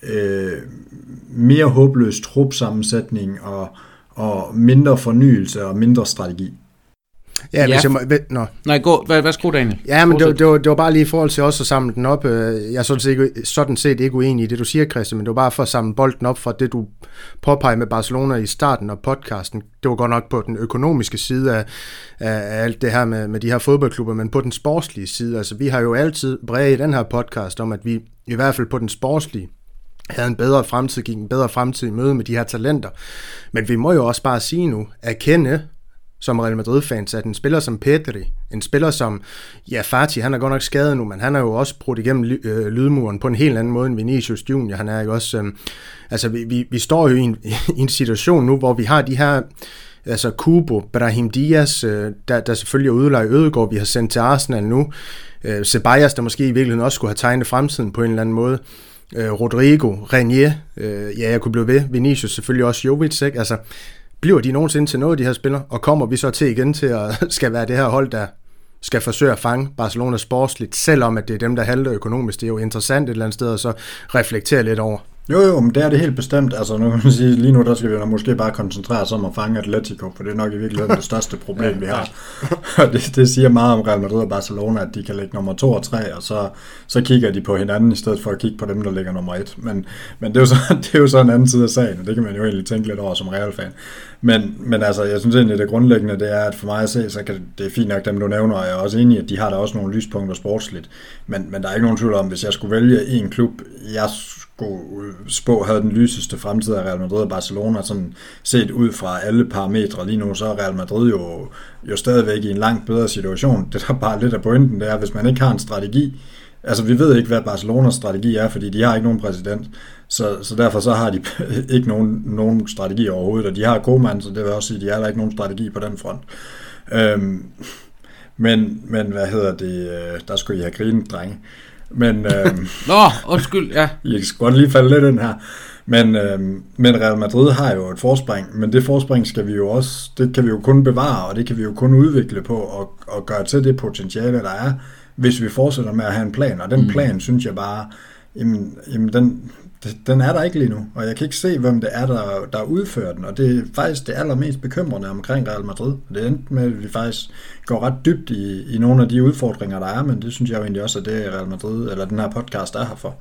øh, mere håbløs trupsammensætning og, og mindre fornyelse og mindre strategi. Ja, hvis jeg må... Nå. Nej, gå, hvad, værsgo Daniel. Ja, men det, det, var, det var bare lige i forhold til også at samle den op. Øh, jeg er sådan set, ikke, sådan set ikke uenig i det, du siger, Christian, men det var bare for at samle bolden op fra det, du påpeger med Barcelona i starten af podcasten. Det var godt nok på den økonomiske side af, af alt det her med, med de her fodboldklubber, men på den sportslige side. Altså, vi har jo altid bredt i den her podcast om, at vi i hvert fald på den sportslige havde en bedre fremtid, gik en bedre fremtid i møde med de her talenter. Men vi må jo også bare sige nu, erkende, som Real Madrid-fans, at en spiller som Pedri, en spiller som, ja, Fati, han er godt nok skadet nu, men han er jo også brudt igennem ly, øh, lydmuren på en helt anden måde end Vinicius Junior. Han er ikke også, øh, altså vi, vi, vi står jo i en, i en situation nu, hvor vi har de her, altså Kubo, Brahim Diaz, øh, der, der selvfølgelig er udlejet Ødegård, vi har sendt til Arsenal nu, øh, Ceballos, der måske i virkeligheden også skulle have tegnet fremtiden på en eller anden måde, øh, Rodrigo, Renier, øh, ja, jeg kunne blive ved, Vinicius selvfølgelig også, Jovic, ikke? altså bliver de nogensinde til noget, de her spillere? Og kommer vi så til igen til at skal være det her hold, der skal forsøge at fange Barcelona sportsligt, selvom at det er dem, der halter økonomisk. Det er jo interessant et eller andet sted at så reflektere lidt over. Jo, jo, men det er det helt bestemt. Altså, nu kan man sige, lige nu der skal vi måske bare koncentrere os om at fange Atletico, for det er nok i virkeligheden det største problem, ja, vi har. Og det, det siger meget om Real Madrid og Barcelona, at de kan lægge nummer 2 og 3, og så, så kigger de på hinanden, i stedet for at kigge på dem, der ligger nummer 1. Men, men det, er jo så, det er jo så en anden side af sagen, og det kan man jo egentlig tænke lidt over som Real-fan. Men, men altså, jeg synes egentlig, det grundlæggende, det er, at for mig at se, så kan det, det er fint nok dem, du nævner, og jeg er også enig at de har da også nogle lyspunkter sportsligt. Men, men der er ikke nogen tvivl om, hvis jeg skulle vælge en klub, jeg skulle øh, spå havde den lyseste fremtid af Real Madrid og Barcelona, sådan set ud fra alle parametre. Lige nu så er Real Madrid jo, jo stadigvæk i en langt bedre situation. Det der bare lidt af pointen, det er, hvis man ikke har en strategi, altså vi ved ikke, hvad Barcelonas strategi er, fordi de har ikke nogen præsident, så, så derfor så har de ikke nogen, nogen strategi overhovedet, og de har Koeman, så det vil også sige, at de har ikke nogen strategi på den front. Øhm, men, men hvad hedder det? Øh, der skulle I have grinet, drenge. Men, øhm, Nå, undskyld, ja. I skal godt lige falde lidt ind her. Men, øhm, men Real Madrid har jo et forspring, men det forspring skal vi jo også, det kan vi jo kun bevare, og det kan vi jo kun udvikle på og, og gøre til det potentiale, der er, hvis vi fortsætter med at have en plan. Og den plan, synes jeg bare, jamen, jamen den, den er der ikke lige nu, og jeg kan ikke se, hvem det er, der, der udfører den, og det er faktisk det allermest bekymrende omkring Real Madrid. Det endte med, at vi faktisk går ret dybt i, i nogle af de udfordringer, der er, men det synes jeg jo egentlig også, at det Real Madrid, eller den her podcast er her for.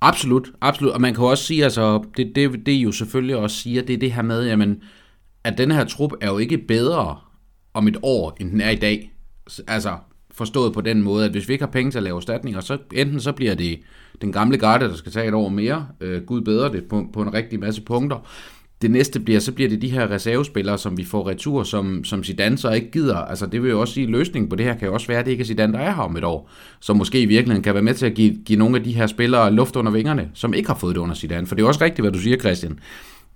Absolut, absolut. Og man kan jo også sige, altså, det, det, det jo selvfølgelig også siger, det er det her med, jamen, at den her trup er jo ikke bedre om et år, end den er i dag. Altså, forstået på den måde, at hvis vi ikke har penge til at lave erstatninger, så enten så bliver det den gamle garde, der skal tage et år mere, øh, Gud bedre det på, på en rigtig masse punkter. Det næste bliver, så bliver det de her reservespillere, som vi får retur, som, som Zidane så ikke gider. Altså det vil jo også sige, at løsningen på det her kan jo også være, at det ikke er Zidane, der er her om et år. Som måske i virkeligheden kan være med til at give, give nogle af de her spillere luft under vingerne, som ikke har fået det under Zidane. For det er også rigtigt, hvad du siger, Christian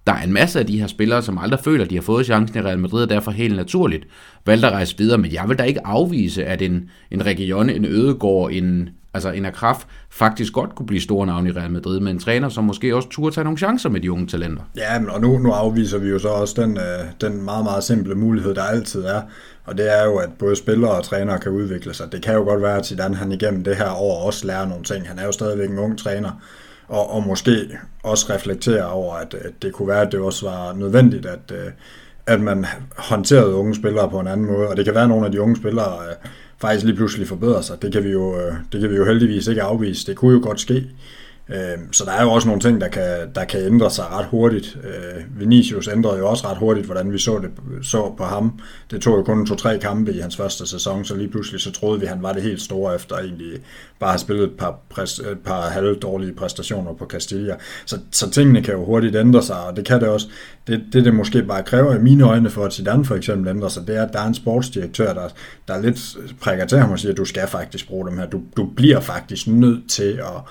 der er en masse af de her spillere, som aldrig føler, at de har fået chancen i Real Madrid, og derfor helt naturligt valgte at rejse videre. Men jeg vil da ikke afvise, at en, en Region, en Ødegård, en, altså en Akraf faktisk godt kunne blive store navn i Real Madrid, med en træner, som måske også turde tage nogle chancer med de unge talenter. Ja, og nu, nu afviser vi jo så også den, øh, den meget, meget simple mulighed, der altid er, og det er jo, at både spillere og trænere kan udvikle sig. Det kan jo godt være, at Zidane han igennem det her år også lærer nogle ting. Han er jo stadigvæk en ung træner, og, og måske også reflektere over, at, at det kunne være, at det også var nødvendigt, at, øh, at man håndterede unge spillere på en anden måde, og det kan være, at nogle af de unge spillere øh, faktisk lige pludselig forbedrer sig. Det kan vi jo, øh, det kan vi jo heldigvis ikke afvise. Det kunne jo godt ske. Øhm, så der er jo også nogle ting, der kan, der kan ændre sig ret hurtigt. Øh, Vinicius ændrede jo også ret hurtigt, hvordan vi så det så på ham. Det tog jo kun to-tre kampe i hans første sæson, så lige pludselig så troede vi, at han var det helt store efter egentlig bare have spillet et par, præst, et par halvdårlige præstationer på Castilla. Så, så tingene kan jo hurtigt ændre sig, og det kan det også. Det, det, det måske bare kræver i mine øjne for, at Zidane for eksempel ændrer sig, det er, at der er en sportsdirektør, der, der lidt prikker til ham og siger, at du skal faktisk bruge dem her. Du, du bliver faktisk nødt til at,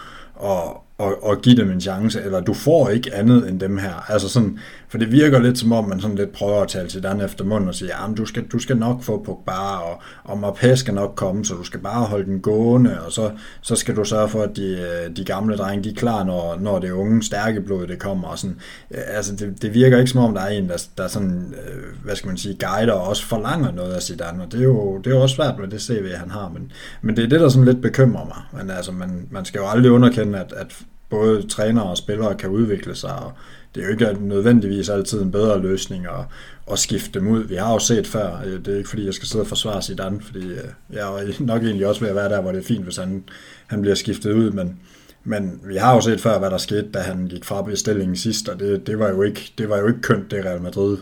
at og, og give dem en chance, eller du får ikke andet end dem her. Altså sådan, for det virker lidt som om, man sådan lidt prøver at tale til den efter munden og sige, ja, du skal, du skal nok få Pogba, og, og Marpé skal nok komme, så du skal bare holde den gående, og så, så skal du sørge for, at de, øh, de gamle drenge, de er klar, når, når det unge, stærke blod, det kommer. Og sådan. Øh, altså, det, det virker ikke som om, der er en, der, der sådan, øh, hvad skal man sige, guider og også forlanger noget af Zidane, og det er jo, det er jo også svært med det CV, han har, men, men det er det, der sådan lidt bekymrer mig. Men altså, man, man skal jo aldrig underkende, at, at både trænere og spillere kan udvikle sig, og det er jo ikke nødvendigvis altid en bedre løsning at, at skifte dem ud. Vi har jo set før, øh, det er ikke fordi, jeg skal sidde og forsvare Zidane, fordi øh, jeg er nok egentlig også ved at være der, hvor det er fint, hvis han, han bliver skiftet ud, men, men vi har jo set før, hvad der skete, da han gik fra bestillingen sidst, og det, det, var, jo ikke, det var jo ikke kønt, det Real Madrid,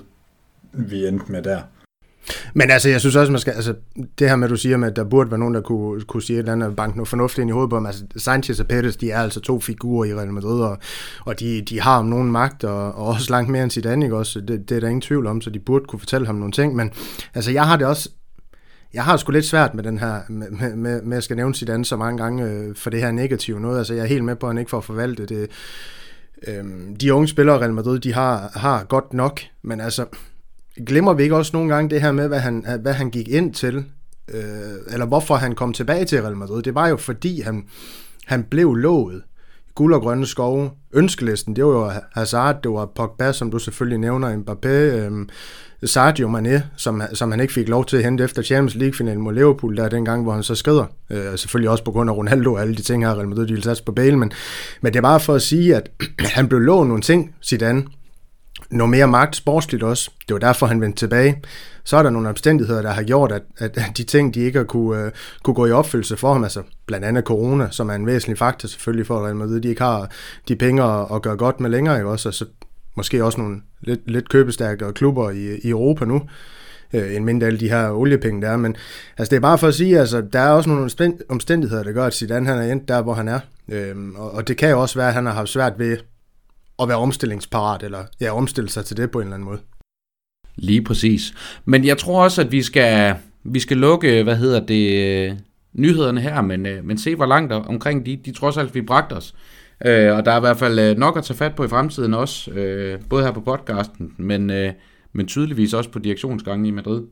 vi endte med der. Men altså, jeg synes også, man skal, altså, det her med, at du siger, med, at der burde være nogen, der kunne, kunne sige et eller andet bank noget fornuftigt ind i hovedet på dem. Altså, Sanchez og Pettis, de er altså to figurer i Real Madrid, og, og de, de har om nogen magt, og, og også langt mere end sit ikke også? Det, det er der ingen tvivl om, så de burde kunne fortælle ham nogle ting. Men altså, jeg har det også, jeg har sgu lidt svært med den her, med, med, med at skal nævne Zidane så mange gange øh, for det her negative noget. Altså, jeg er helt med på, at han ikke får forvaltet det. Øh, de unge spillere i Real Madrid, de har, har godt nok, men altså, glemmer vi ikke også nogle gange det her med, hvad han, hvad han gik ind til, øh, eller hvorfor han kom tilbage til Real Madrid? Det var jo fordi, han, han blev lovet guld og grønne skove. Ønskelisten, det var jo Hazard, det var Pogba, som du selvfølgelig nævner, Mbappé, øh, Sadio Mane, som, som han ikke fik lov til at hente efter Champions League-finalen mod Liverpool, der dengang, hvor han så skrider. Øh, selvfølgelig også på grund af Ronaldo og alle de ting her, Real Madrid, de ville satse på Bale, men, men det er bare for at sige, at han blev lovet nogle ting, Zidane, noget mere magt sportsligt også. Det var derfor, han vendte tilbage. Så er der nogle omstændigheder, der har gjort, at, at de ting, de ikke har kunne, uh, kunne gå i opfyldelse for ham, altså blandt andet corona, som er en væsentlig faktor selvfølgelig for Real Madrid, de ikke har de penge at, at gøre godt med længere, ikke også? Altså, måske også nogle lidt, lidt købestærkere klubber i, i Europa nu, øh, end mindre alle de her oliepenge, der er. Men altså, det er bare for at sige, altså, der er også nogle omstændigheder, der gør, at Zidane han er endt der, hvor han er. Øhm, og, og det kan jo også være, at han har haft svært ved at være omstillingsparat, eller ja, omstille sig til det på en eller anden måde. Lige præcis. Men jeg tror også, at vi skal, vi skal lukke, hvad hedder det, nyhederne her, men, øh, men se hvor langt omkring de, de trods alt vi bragte os. Øh, og der er i hvert fald øh, nok at tage fat på i fremtiden også, øh, både her på podcasten, men, men tydeligvis også på direktionsgangen i Madrid.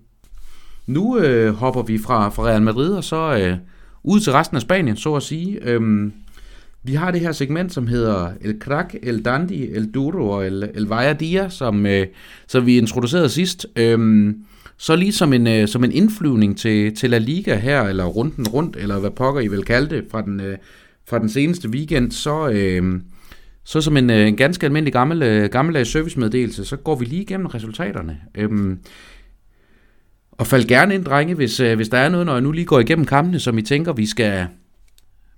Nu øh, hopper vi fra, fra Real Madrid og så øh, ud til resten af Spanien, så at sige. Øhm, vi har det her segment, som hedder El Crack, El Dandy, El Duro og El, El Vaya Dia, som, øh, som vi introducerede sidst. Øhm, så lige som en, øh, som en indflyvning til, til La Liga her, eller runden rundt, eller hvad pokker I vil kalde det, fra den, øh, fra den seneste weekend, så, øh, så som en, øh, en ganske almindelig gammel, øh, gammeldags servicemeddelelse, så går vi lige igennem resultaterne. Øhm, og fald gerne ind, drenge, hvis, øh, hvis der er noget, når jeg nu lige går igennem kampene, som I tænker, vi skal,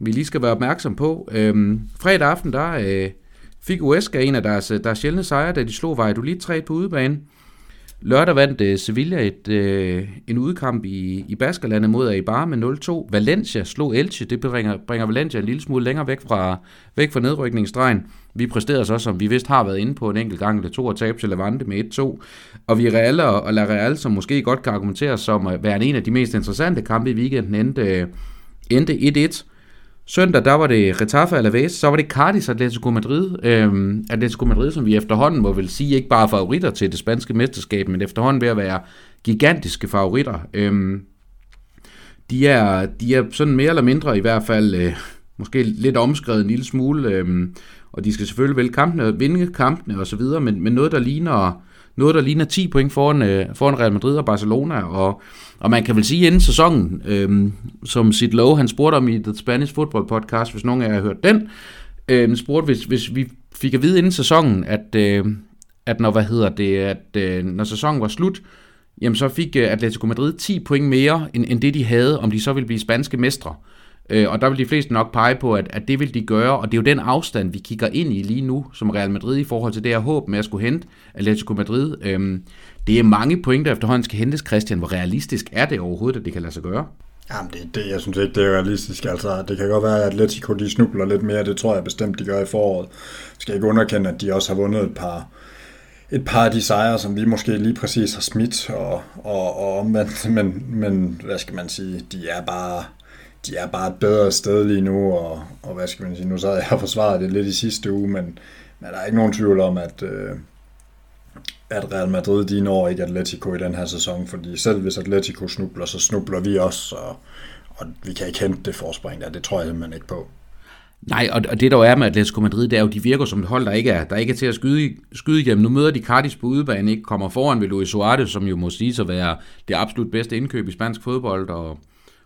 vi lige skal være opmærksom på. Øhm, fredag aften, der øh, fik Huesca en af deres, øh, deres sjældne sejre, da de slog Valladolid 3 på udebane. Lørdag vandt øh, Sevilla et, øh, en udkamp i, i Baskerlandet mod Eibar med 0-2. Valencia slog Elche. Det bringer, bringer Valencia en lille smule længere væk fra, væk fra nedrykningsstregen. Vi præsterede så, som vi vist har været inde på en enkelt gang, eller to og tabe til Levante med 1-2. Og vi Real og, og La Real, som måske godt kan argumentere som at være en af de mest interessante kampe i weekenden, endte, øh, endte 1-1. Søndag, der var det Retafe Alaves, så var det Cardis Atletico Madrid. Øhm, Atletico Madrid, som vi efterhånden må vel sige, ikke bare favoritter til det spanske mesterskab, men efterhånden ved at være gigantiske favoritter. Øhm, de, er, de er sådan mere eller mindre i hvert fald, øh, måske lidt omskrevet en lille smule, øh, og de skal selvfølgelig vælge kampene, vinde kampene og så videre, men, men noget, der ligner, noget, der ligner 10 point foran, øh, foran Real Madrid og Barcelona, og og man kan vel sige inden sæsonen, øh, som sit lov, han spurgte om i The Spanish Football Podcast, hvis nogen af jer har hørt den, øh, spurgte, hvis, hvis vi fik at vide inden sæsonen, at, øh, at når, hvad hedder det, at øh, når sæsonen var slut, jamen så fik øh, Atletico Madrid 10 point mere, end, end det de havde, om de så ville blive spanske mestre. Øh, Øh, og der vil de fleste nok pege på, at, at det vil de gøre, og det er jo den afstand, vi kigger ind i lige nu som Real Madrid i forhold til det her håb med at skulle hente Atletico Madrid. Øhm, det er mange point, der efterhånden skal hentes, Christian. Hvor realistisk er det overhovedet, at det kan lade sig gøre? Jamen, det, det, jeg synes ikke, det er realistisk. Altså, det kan godt være, at Atletico de snubler lidt mere. Det tror jeg bestemt, de gør i foråret. Jeg skal ikke underkende, at de også har vundet et par, et par af de sejre, som vi måske lige præcis har smidt og, og, og omvendt. Men, men hvad skal man sige, de er bare de er bare et bedre sted lige nu, og, og hvad skal man sige, nu så jeg forsvaret det lidt i sidste uge, men, men der er ikke nogen tvivl om, at, øh, at Real Madrid de når ikke Atletico i den her sæson, fordi selv hvis Atletico snubler, så snubler vi også, og, og vi kan ikke hente det forspring der, det tror jeg simpelthen ikke på. Nej, og, og det der jo er med Atletico Madrid, det er jo, de virker som et hold, der ikke er, der ikke er til at skyde, skyde hjem. Nu møder de Cardis på udebane, ikke kommer foran ved Luis Suarez, som jo må sige at være det absolut bedste indkøb i spansk fodbold, og,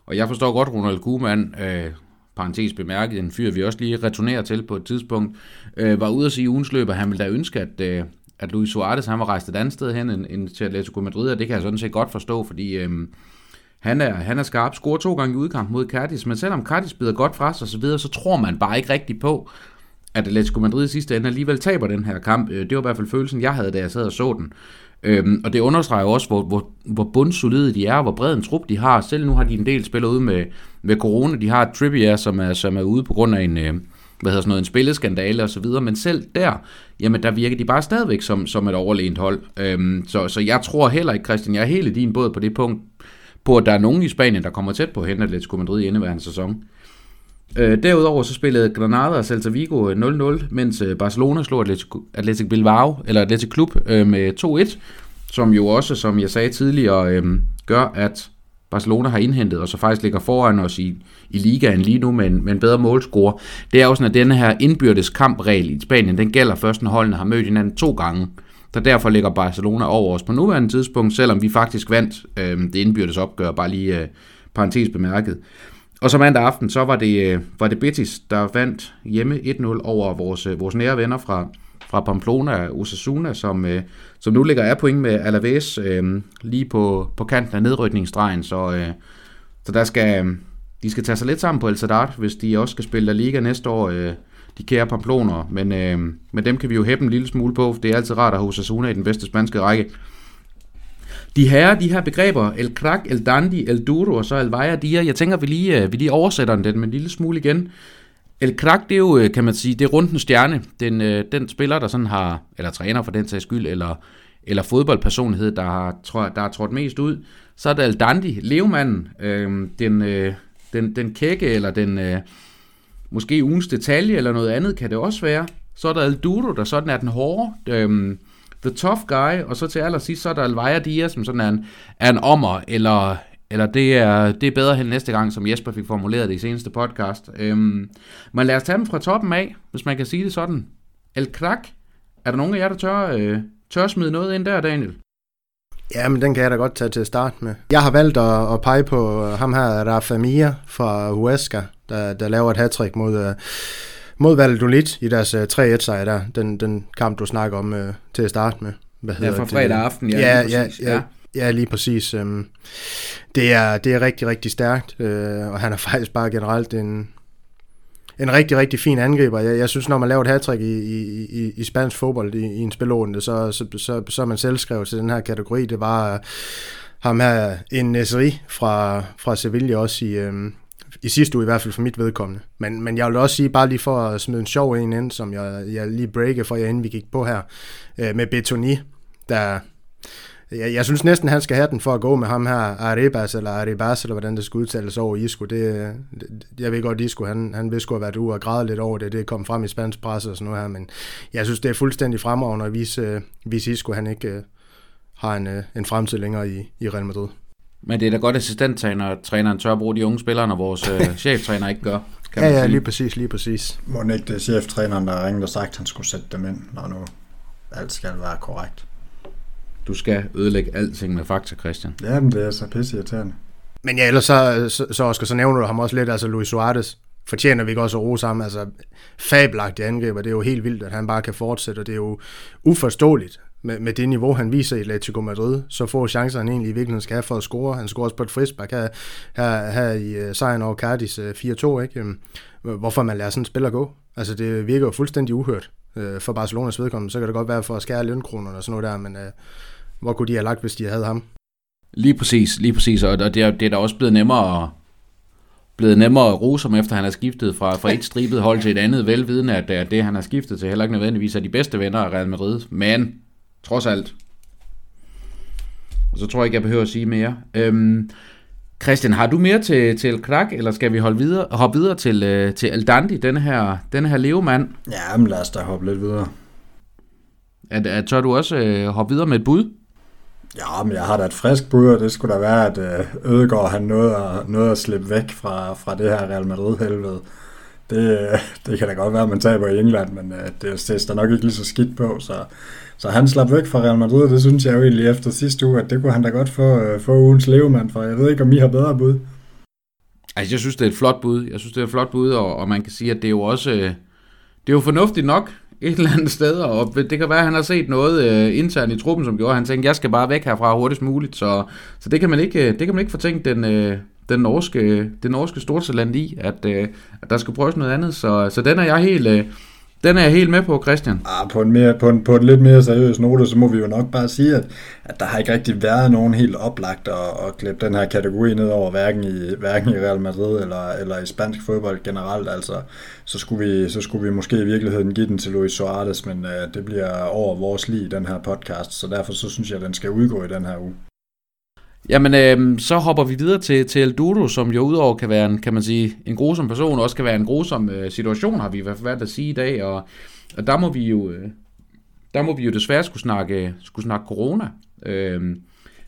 og jeg forstår godt Ronald Koeman, øh, parentes bemærket, en fyr, vi også lige returnerer til på et tidspunkt, øh, var ude at sige i ugens løb, at han ville da ønske, at, øh, at Luis Suarez han var rejst et andet sted hen end, end til Atletico Madrid, og det kan jeg sådan set godt forstå, fordi øh, han, er, han er skarp, scorer to gange i udkamp mod Cardis, men selvom Cardis bider godt fra sig og så videre, så tror man bare ikke rigtigt på, at Atletico Madrid i sidste ende alligevel taber den her kamp. Øh, det var i hvert fald følelsen, jeg havde, da jeg sad og så den. Øhm, og det understreger også, hvor, hvor, hvor bundsolide de er, hvor bred en trup de har. Selv nu har de en del spillere ude med, med corona. De har Trippier, som er, som er ude på grund af en, øh, hvad hedder sådan noget, en spilleskandale og så videre, men selv der, jamen der virker de bare stadigvæk som, som et overlegent hold. Øhm, så, så jeg tror heller ikke, Christian, jeg er helt i din båd på det punkt, på at der er nogen i Spanien, der kommer tæt på at hente Atletico Madrid i indeværende sæson. Øh, derudover så spillede Granada og Celta Vigo øh, 0-0, mens øh, Barcelona slog Atletico, Bilbao, eller Atletico Klub øh, med 2-1, som jo også, som jeg sagde tidligere, øh, gør, at Barcelona har indhentet, og så faktisk ligger foran os i, i ligaen lige nu med en, med en bedre målscore. Det er jo sådan, at denne her indbyrdes kampregel i Spanien, den gælder først, når holdene har mødt hinanden to gange. Så derfor ligger Barcelona over os på nuværende tidspunkt, selvom vi faktisk vandt øh, det indbyrdes opgør, bare lige øh, parentes bemærket. Og så mandag aften, så var det, øh, var det Betis, der vandt hjemme 1-0 over vores, øh, vores nære venner fra, fra Pamplona, Osasuna, som, øh, som nu ligger af point med Alaves øh, lige på, på kanten af nedrykningsstregen. Så, øh, så der skal, øh, de skal tage sig lidt sammen på El Sadar, hvis de også skal spille La Liga næste år, øh, de kære Pamploner. Men, øh, men dem kan vi jo hæppe en lille smule på, for det er altid rart at have Osasuna i den bedste spanske række. De her, de her begreber, El Crack, El Dandy, El Duro og så El Vaya Dia, jeg tænker, vi lige, øh, vi lige oversætter den med en lille smule igen. El Crack, det er jo, øh, kan man sige, det er runden stjerne. Den, øh, den spiller, der sådan har, eller træner for den sags skyld, eller, eller fodboldpersonlighed, der har, tror, der har trådt mest ud. Så er der El Dandy, levemanden, øh, den, øh, den, den kække, eller den, øh, måske ugens detalje, eller noget andet kan det også være. Så er der El Duro, der sådan er den hårde, øh, the tough guy, og så til allersidst, så er der Alvaya Diaz, som sådan er en, er en ommer, eller, eller det, er, det er bedre hen næste gang, som Jesper fik formuleret det i seneste podcast. Øhm, men lad os tage dem fra toppen af, hvis man kan sige det sådan. El Krak, er der nogen af jer, der tør, øh, tør smide noget ind der, Daniel? Ja, men den kan jeg da godt tage til at starte med. Jeg har valgt at, at pege på ham her, Rafa Mia fra Huesca, der, der laver et hattrick mod, Øh, mod Valladolid i deres uh, 3-1-sejr der. Den, den kamp, du snakker om uh, til at starte med. Hvad ja, fra fredag aften, ja. Ja, ja, ja, ja. Ja, lige præcis. Um, det, er, det er rigtig, rigtig stærkt, uh, og han er faktisk bare generelt en, en rigtig, rigtig fin angriber. Jeg, jeg synes, når man laver et hattrick i, i, i, i spansk fodbold i, i en spilordende, så, så, så, så er man selvskrevet til den her kategori. Det var uh, ham her, en Nesri fra, fra Sevilla også i, øhm, i sidste uge i hvert fald for mit vedkommende. Men, men jeg vil også sige, bare lige for at smide en sjov en ind, som jeg, jeg lige breaker for jer, inden vi gik på her, øh, med Betoni, der jeg, jeg synes næsten, han skal have den for at gå med ham her, Arebas, eller Arribas, eller hvordan det skal udtales over Isco. Det, det, jeg ved godt, Isco, han, han vil sgu have været ude og græde lidt over det. Det kom frem i spansk presse og sådan noget her, men jeg synes, det er fuldstændig fremragende at vise, øh, vise Isco, han ikke øh, har en, øh, en fremtid længere i, i Real Madrid. Men det er da godt, at assistenttræner træneren tør at bruge de unge spillere, når vores uh, cheftræner ikke gør. Kan ja, ja, lige præcis, lige præcis. Må ikke det cheftræneren, der ringede og sagt, at han skulle sætte dem ind, når nu alt skal være korrekt? Du skal ødelægge alting med fakta, Christian. Jamen, det er så pisse irriterende. Men ja, ellers så, så, så, Oscar, så nævner du ham også lidt, altså Luis Suarez fortjener vi ikke også at rose sammen. Altså, fabelagtige angriber, det er jo helt vildt, at han bare kan fortsætte, og det er jo uforståeligt med, med det niveau, han viser i Atletico Madrid, så få chancer, han egentlig i virkeligheden skal have for at score. Han scorer også på et frisbak her, her, her i øh, sejren over Cardis 4-2, øh, ikke? Øhm, hvorfor man lader sådan en spiller gå. Altså, det virker jo fuldstændig uhørt øh, for Barcelonas vedkommende. Så kan det godt være for at skære lønkronerne og sådan noget der, men uh, hvor kunne de have lagt, hvis de havde ham? Lige præcis, lige præcis, og det er, det er da også blevet nemmere blevet nemmere at rose ham, efter han har skiftet fra, fra et stribet hold til et andet, velvidende, at det, han har skiftet til, heller ikke nødvendigvis er de bedste venner af Real Madrid. Men, trods alt. Og så tror jeg ikke, jeg behøver at sige mere. Øhm, Christian, har du mere til, til Krak, eller skal vi holde videre, hoppe videre til, øh, til Aldandi, denne her, denne her levemand? Ja, men lad os da hoppe lidt videre. At, at, tør du også øh, hoppe videre med et bud? Ja, men jeg har da et frisk bud, og det skulle da være, at øh, Ødegaard han nåede at, nåede at slippe væk fra, fra det her Real Madrid-helvede. Det, øh, det kan da godt være, at man taber i England, men øh, det, det er nok ikke lige så skidt på, så, så han slap væk fra Real Madrid, det synes jeg jo egentlig efter sidste uge, at det kunne han da godt få, øh, få ugens levemand for. Jeg ved ikke, om I har bedre bud. Altså, jeg synes, det er et flot bud. Jeg synes, det er et flot bud, og, og man kan sige, at det er jo også... Øh, det er jo fornuftigt nok, et eller andet sted, og det kan være, at han har set noget øh, internt i truppen, som gjorde, at han tænkte, jeg skal bare væk herfra hurtigst muligt, så, så det, kan man ikke, øh, det kan man ikke fortænke den, øh, den norske, den norske stortaland i, at, øh, at der skal prøves noget andet, så, så den er jeg helt... Øh, den er jeg helt med på, Christian. Ah, på, en mere, på, en, på en lidt mere seriøs note, så må vi jo nok bare sige, at, at der har ikke rigtig været nogen helt oplagt at, at klippe den her kategori ned over, hverken i, hverken i Real Madrid eller, eller i spansk fodbold generelt. Altså, så, skulle vi, så skulle vi måske i virkeligheden give den til Luis Suarez, men uh, det bliver over vores lige i den her podcast, så derfor så synes jeg, at den skal udgå i den her uge. Jamen, øh, så hopper vi videre til, til El Dudo, som jo udover kan være en, kan man sige, en grusom person, også kan være en grusom øh, situation, har vi i hvert fald at sige i dag, og, og der må vi jo, øh, der må vi jo desværre skulle snakke, skulle snakke corona. Øh,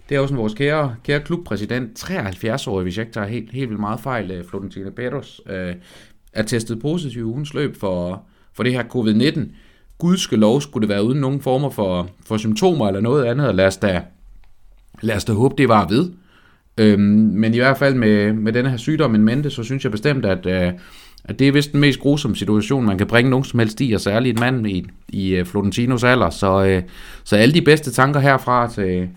det er også vores kære, kære klubpræsident, 73-årig, hvis jeg ikke tager helt, helt vildt meget fejl, øh, Florentino øh, er testet positiv i ugens løb for, for det her covid-19. Gudske lov skulle det være uden nogen former for, for symptomer eller noget andet, og lad os da Lad os da håbe, det var ved. Øhm, men i hvert fald med, med denne her sygdom en mente, så synes jeg bestemt, at, øh, at det er vist den mest grusomme situation, man kan bringe nogen som helst i, og særligt en mand i, i uh, Florentinos alder. Så, øh, så alle de bedste tanker herfra til,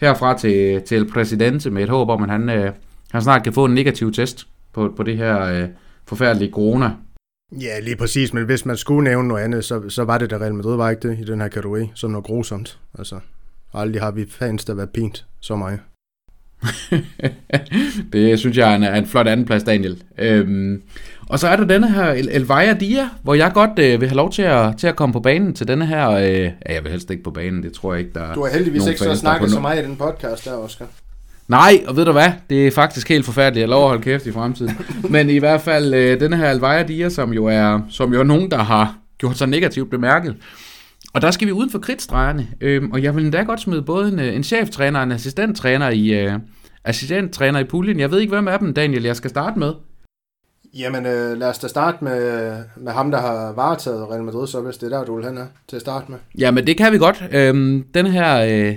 herfra til, til El Presidente med et håb om, at han, øh, han snart kan få en negativ test på, på det her øh, forfærdelige corona. Ja, lige præcis, men hvis man skulle nævne noget andet, så, så var det da Real Madrid, var ikke det, i den her kategori, som noget grusomt. Altså, Aldrig har vi fans, der været pint så mig. det synes jeg er en, er en flot andenplads, Daniel. Øhm, og så er der denne her El Elvira Dia, hvor jeg godt øh, vil have lov til at, til at komme på banen til denne her... Øh, ja, jeg vil helst ikke på banen, det tror jeg ikke, der Du har heldigvis ikke så snakket så meget i den podcast der, Oscar. Nej, og ved du hvad? Det er faktisk helt forfærdeligt. Jeg lover at holde kæft i fremtiden. Men i hvert fald, øh, denne her Elvira Dia, som jo er, som jo er nogen, der har gjort sig negativt bemærket og der skal vi uden for kridtstregerne, øh, og jeg vil endda godt smide både en, en cheftræner og en assistenttræner i, øh, assistenttræner i puljen. Jeg ved ikke, hvem af dem, Daniel, jeg skal starte med. Jamen, øh, lad os da starte med, med ham, der har varetaget Real Madrid, så hvis det er der, du vil hen til at starte med. Jamen, det kan vi godt. Øhm, den her øh,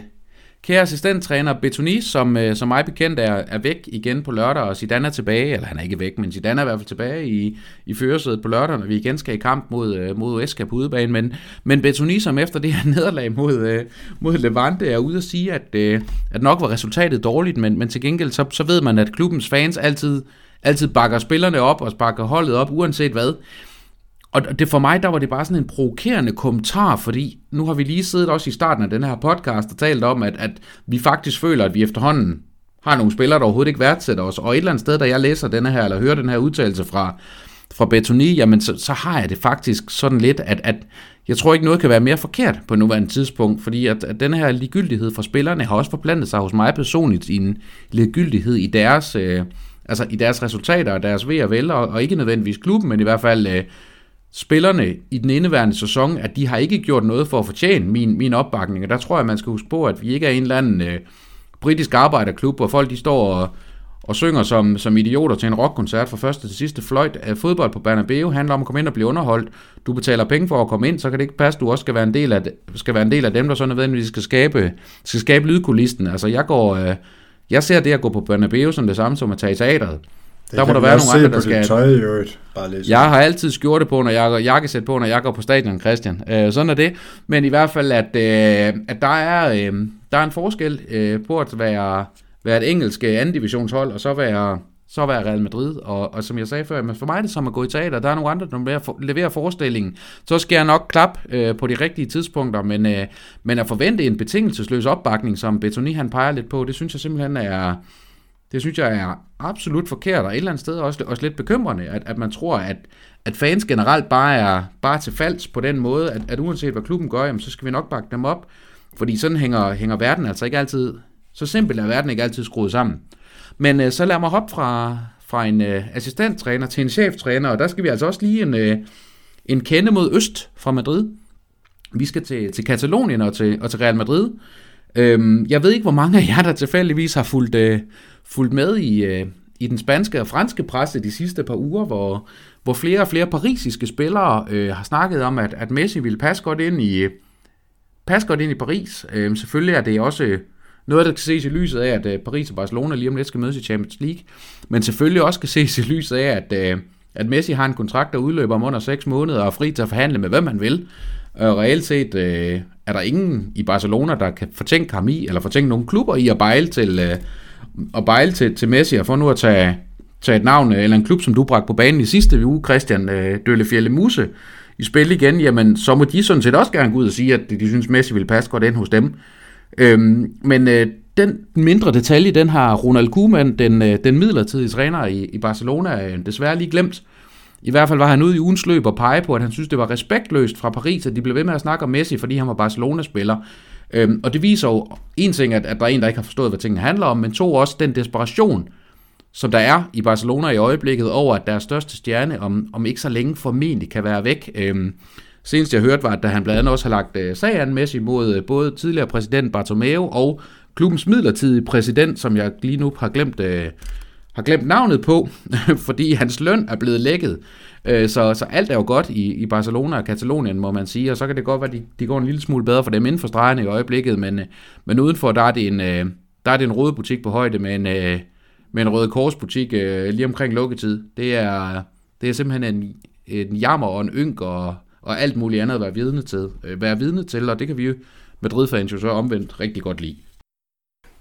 kære assistenttræner Betoni, som, øh, som mig bekendt er, er væk igen på lørdag, og Zidane er tilbage, eller han er ikke væk, men Zidane er i hvert fald tilbage i, i førersædet på lørdag, når vi igen skal i kamp mod, øh, mod Uesca på udebane. Men, men Betoni, som efter det her nederlag mod, øh, mod Levante, er ude at sige, at, øh, at nok var resultatet dårligt, men, men til gengæld så, så ved man, at klubbens fans altid altid bakker spillerne op og bakker holdet op, uanset hvad. Og det for mig, der var det bare sådan en provokerende kommentar, fordi nu har vi lige siddet også i starten af den her podcast og talt om, at, at vi faktisk føler, at vi efterhånden har nogle spillere, der overhovedet ikke værdsætter os. Og et eller andet sted, da jeg læser denne her, eller hører den her udtalelse fra, fra Betoni, jamen så, så har jeg det faktisk sådan lidt, at, at jeg tror ikke noget kan være mere forkert på nuværende tidspunkt, fordi at, at den her ligegyldighed for spillerne har også forplantet sig hos mig personligt i en ligegyldighed i deres... Øh, altså i deres resultater og deres ved og vel, og, og ikke nødvendigvis klubben, men i hvert fald øh, spillerne i den indeværende sæson, at de har ikke gjort noget for at fortjene min, min opbakning, og der tror jeg, man skal huske på, at vi ikke er en eller anden øh, britisk arbejderklub, hvor folk de står og, og synger som, som idioter til en rockkoncert fra første til sidste fløjt. At fodbold på Bernabeu handler om at komme ind og blive underholdt. Du betaler penge for at komme ind, så kan det ikke passe, du også skal være en del af, skal være en del af dem, der så nødvendigvis skal skabe, skal skabe lydkulisten. Altså jeg går... Øh, jeg ser det at gå på Bernabeu som det samme som at tage i teateret. Det der må der være nogle andre, der skal... Tøj, i øvrigt. Bare lige jeg har altid skjorte på, når jeg går, jakkesæt på, når jeg går på stadion, Christian. Øh, sådan er det. Men i hvert fald, at, øh, at der, er, øh, der er en forskel øh, på at være, være et engelsk anden divisionshold, og så være så være Real Madrid. Og, og som jeg sagde før, men for mig er det som at gå i teater. Der er nogle andre, der leverer forestillingen. Så skal jeg nok klap øh, på de rigtige tidspunkter, men, øh, men at forvente en betingelsesløs opbakning, som Betoni han peger lidt på, det synes jeg simpelthen er... Det synes jeg er absolut forkert, og et eller andet sted også, også lidt bekymrende, at, at man tror, at, at fans generelt bare er bare til falds på den måde, at, at uanset hvad klubben gør, jamen, så skal vi nok bakke dem op. Fordi sådan hænger, hænger verden altså ikke altid, så simpelt er verden ikke altid skruet sammen. Men øh, så lad mig hoppe fra, fra en øh, assistenttræner til en cheftræner, og der skal vi altså også lige en, øh, en kende mod øst fra Madrid. Vi skal til, til Katalonien og til, og til Real Madrid. Øhm, jeg ved ikke, hvor mange af jer, der tilfældigvis har fulgt, øh, fulgt med i, øh, i den spanske og franske presse de sidste par uger, hvor, hvor flere og flere parisiske spillere øh, har snakket om, at, at Messi ville passe godt ind i, passe godt ind i Paris. Øh, selvfølgelig er det også øh, noget, der kan ses i lyset af, at øh, Paris og Barcelona lige om lidt skal mødes i Champions League, men selvfølgelig også kan ses i lyset af, at, øh, at Messi har en kontrakt, der udløber om under 6 måneder og er fri til at forhandle med, hvem man vil. Og reelt set øh, er der ingen i Barcelona, der kan fortænke ham i, eller fortænke nogle klubber i at bejle til, øh, at bejle til, til Messi, og for nu at tage, tage et navn, øh, eller en klub, som du bragte på banen i sidste uge, Christian øh, Dølle Muse, i spil igen, jamen så må de sådan set også gerne gå ud og sige, at de, de synes, Messi vil passe godt ind hos dem. Øhm, men øh, den mindre detalje, den har Ronald Koeman, den, øh, den midlertidige træner i, i Barcelona, øh, desværre lige glemt. I hvert fald var han ude i ugens løb og pege på, at han synes, det var respektløst fra Paris, at de blev ved med at snakke om Messi, fordi han var Barcelona-spiller. Øhm, og det viser jo en ting, at, at der er en, der ikke har forstået, hvad tingene handler om, men to også den desperation, som der er i Barcelona i øjeblikket over, at deres største stjerne om, om ikke så længe formentlig kan være væk. Øhm, Senest jeg hørte var, at da han blandt andet også har lagt øh, sag an mod øh, både tidligere præsident Bartomeu og klubbens midlertidige præsident, som jeg lige nu har glemt, øh, har glemt navnet på, fordi hans løn er blevet lækket. Øh, så, så alt er jo godt i, i Barcelona og Katalonien, må man sige, og så kan det godt være, at de, de går en lille smule bedre for dem inden for stregerne i øjeblikket, men, øh, men udenfor, der er det en, øh, der er det en rød butik på højde med en, med en røde korsbutik lige omkring lukketid. Det er, det er simpelthen en, en jammer og en ynk og, og alt muligt andet at være vidne til, være vidne til og det kan vi jo Madrid-fans jo så omvendt rigtig godt lide.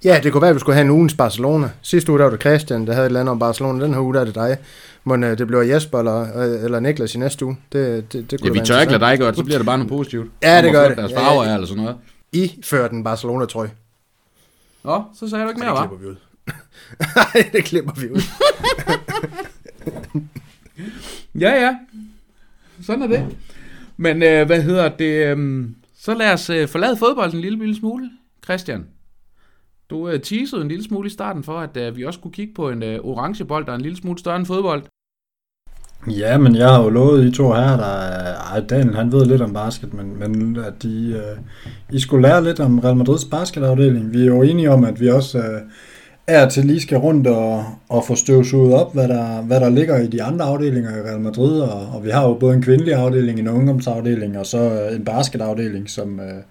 Ja, det kunne være, at vi skulle have en ugens Barcelona. Sidste uge der var det Christian, der havde et eller andet om Barcelona. Den her uge der er det dig. Men øh, det bliver Jesper eller, øh, eller Niklas i næste uge. Det, det, det kunne ja, vi tør ikke lade dig godt, så bliver det bare noget positivt. Ja, det gør det. Deres farver ja, ja. eller sådan noget. I fører den Barcelona-trøje. Nå, så sagde du ikke mere, hva'? Det klipper vi ud. Nej, det klipper vi ud. ja, ja. Sådan er det. Men øh, hvad hedder det? Øh, så lad os øh, forlade fodbolden en lille, lille smule. Christian, du øh, teasede en lille smule i starten for, at øh, vi også kunne kigge på en øh, orange bold, der er en lille smule større end fodbold. Ja, men jeg har jo lovet I to her, der ej, Daniel han ved lidt om basket, men, men at de, uh, øh, I skulle lære lidt om Real Madrids basketafdeling. Vi er jo enige om, at vi også øh, uh, er til lige skal rundt og, og få støvsuget op, hvad der, hvad der ligger i de andre afdelinger i Real Madrid, og, og vi har jo både en kvindelig afdeling, en ungdomsafdeling, og så øh, en basketafdeling, som, uh,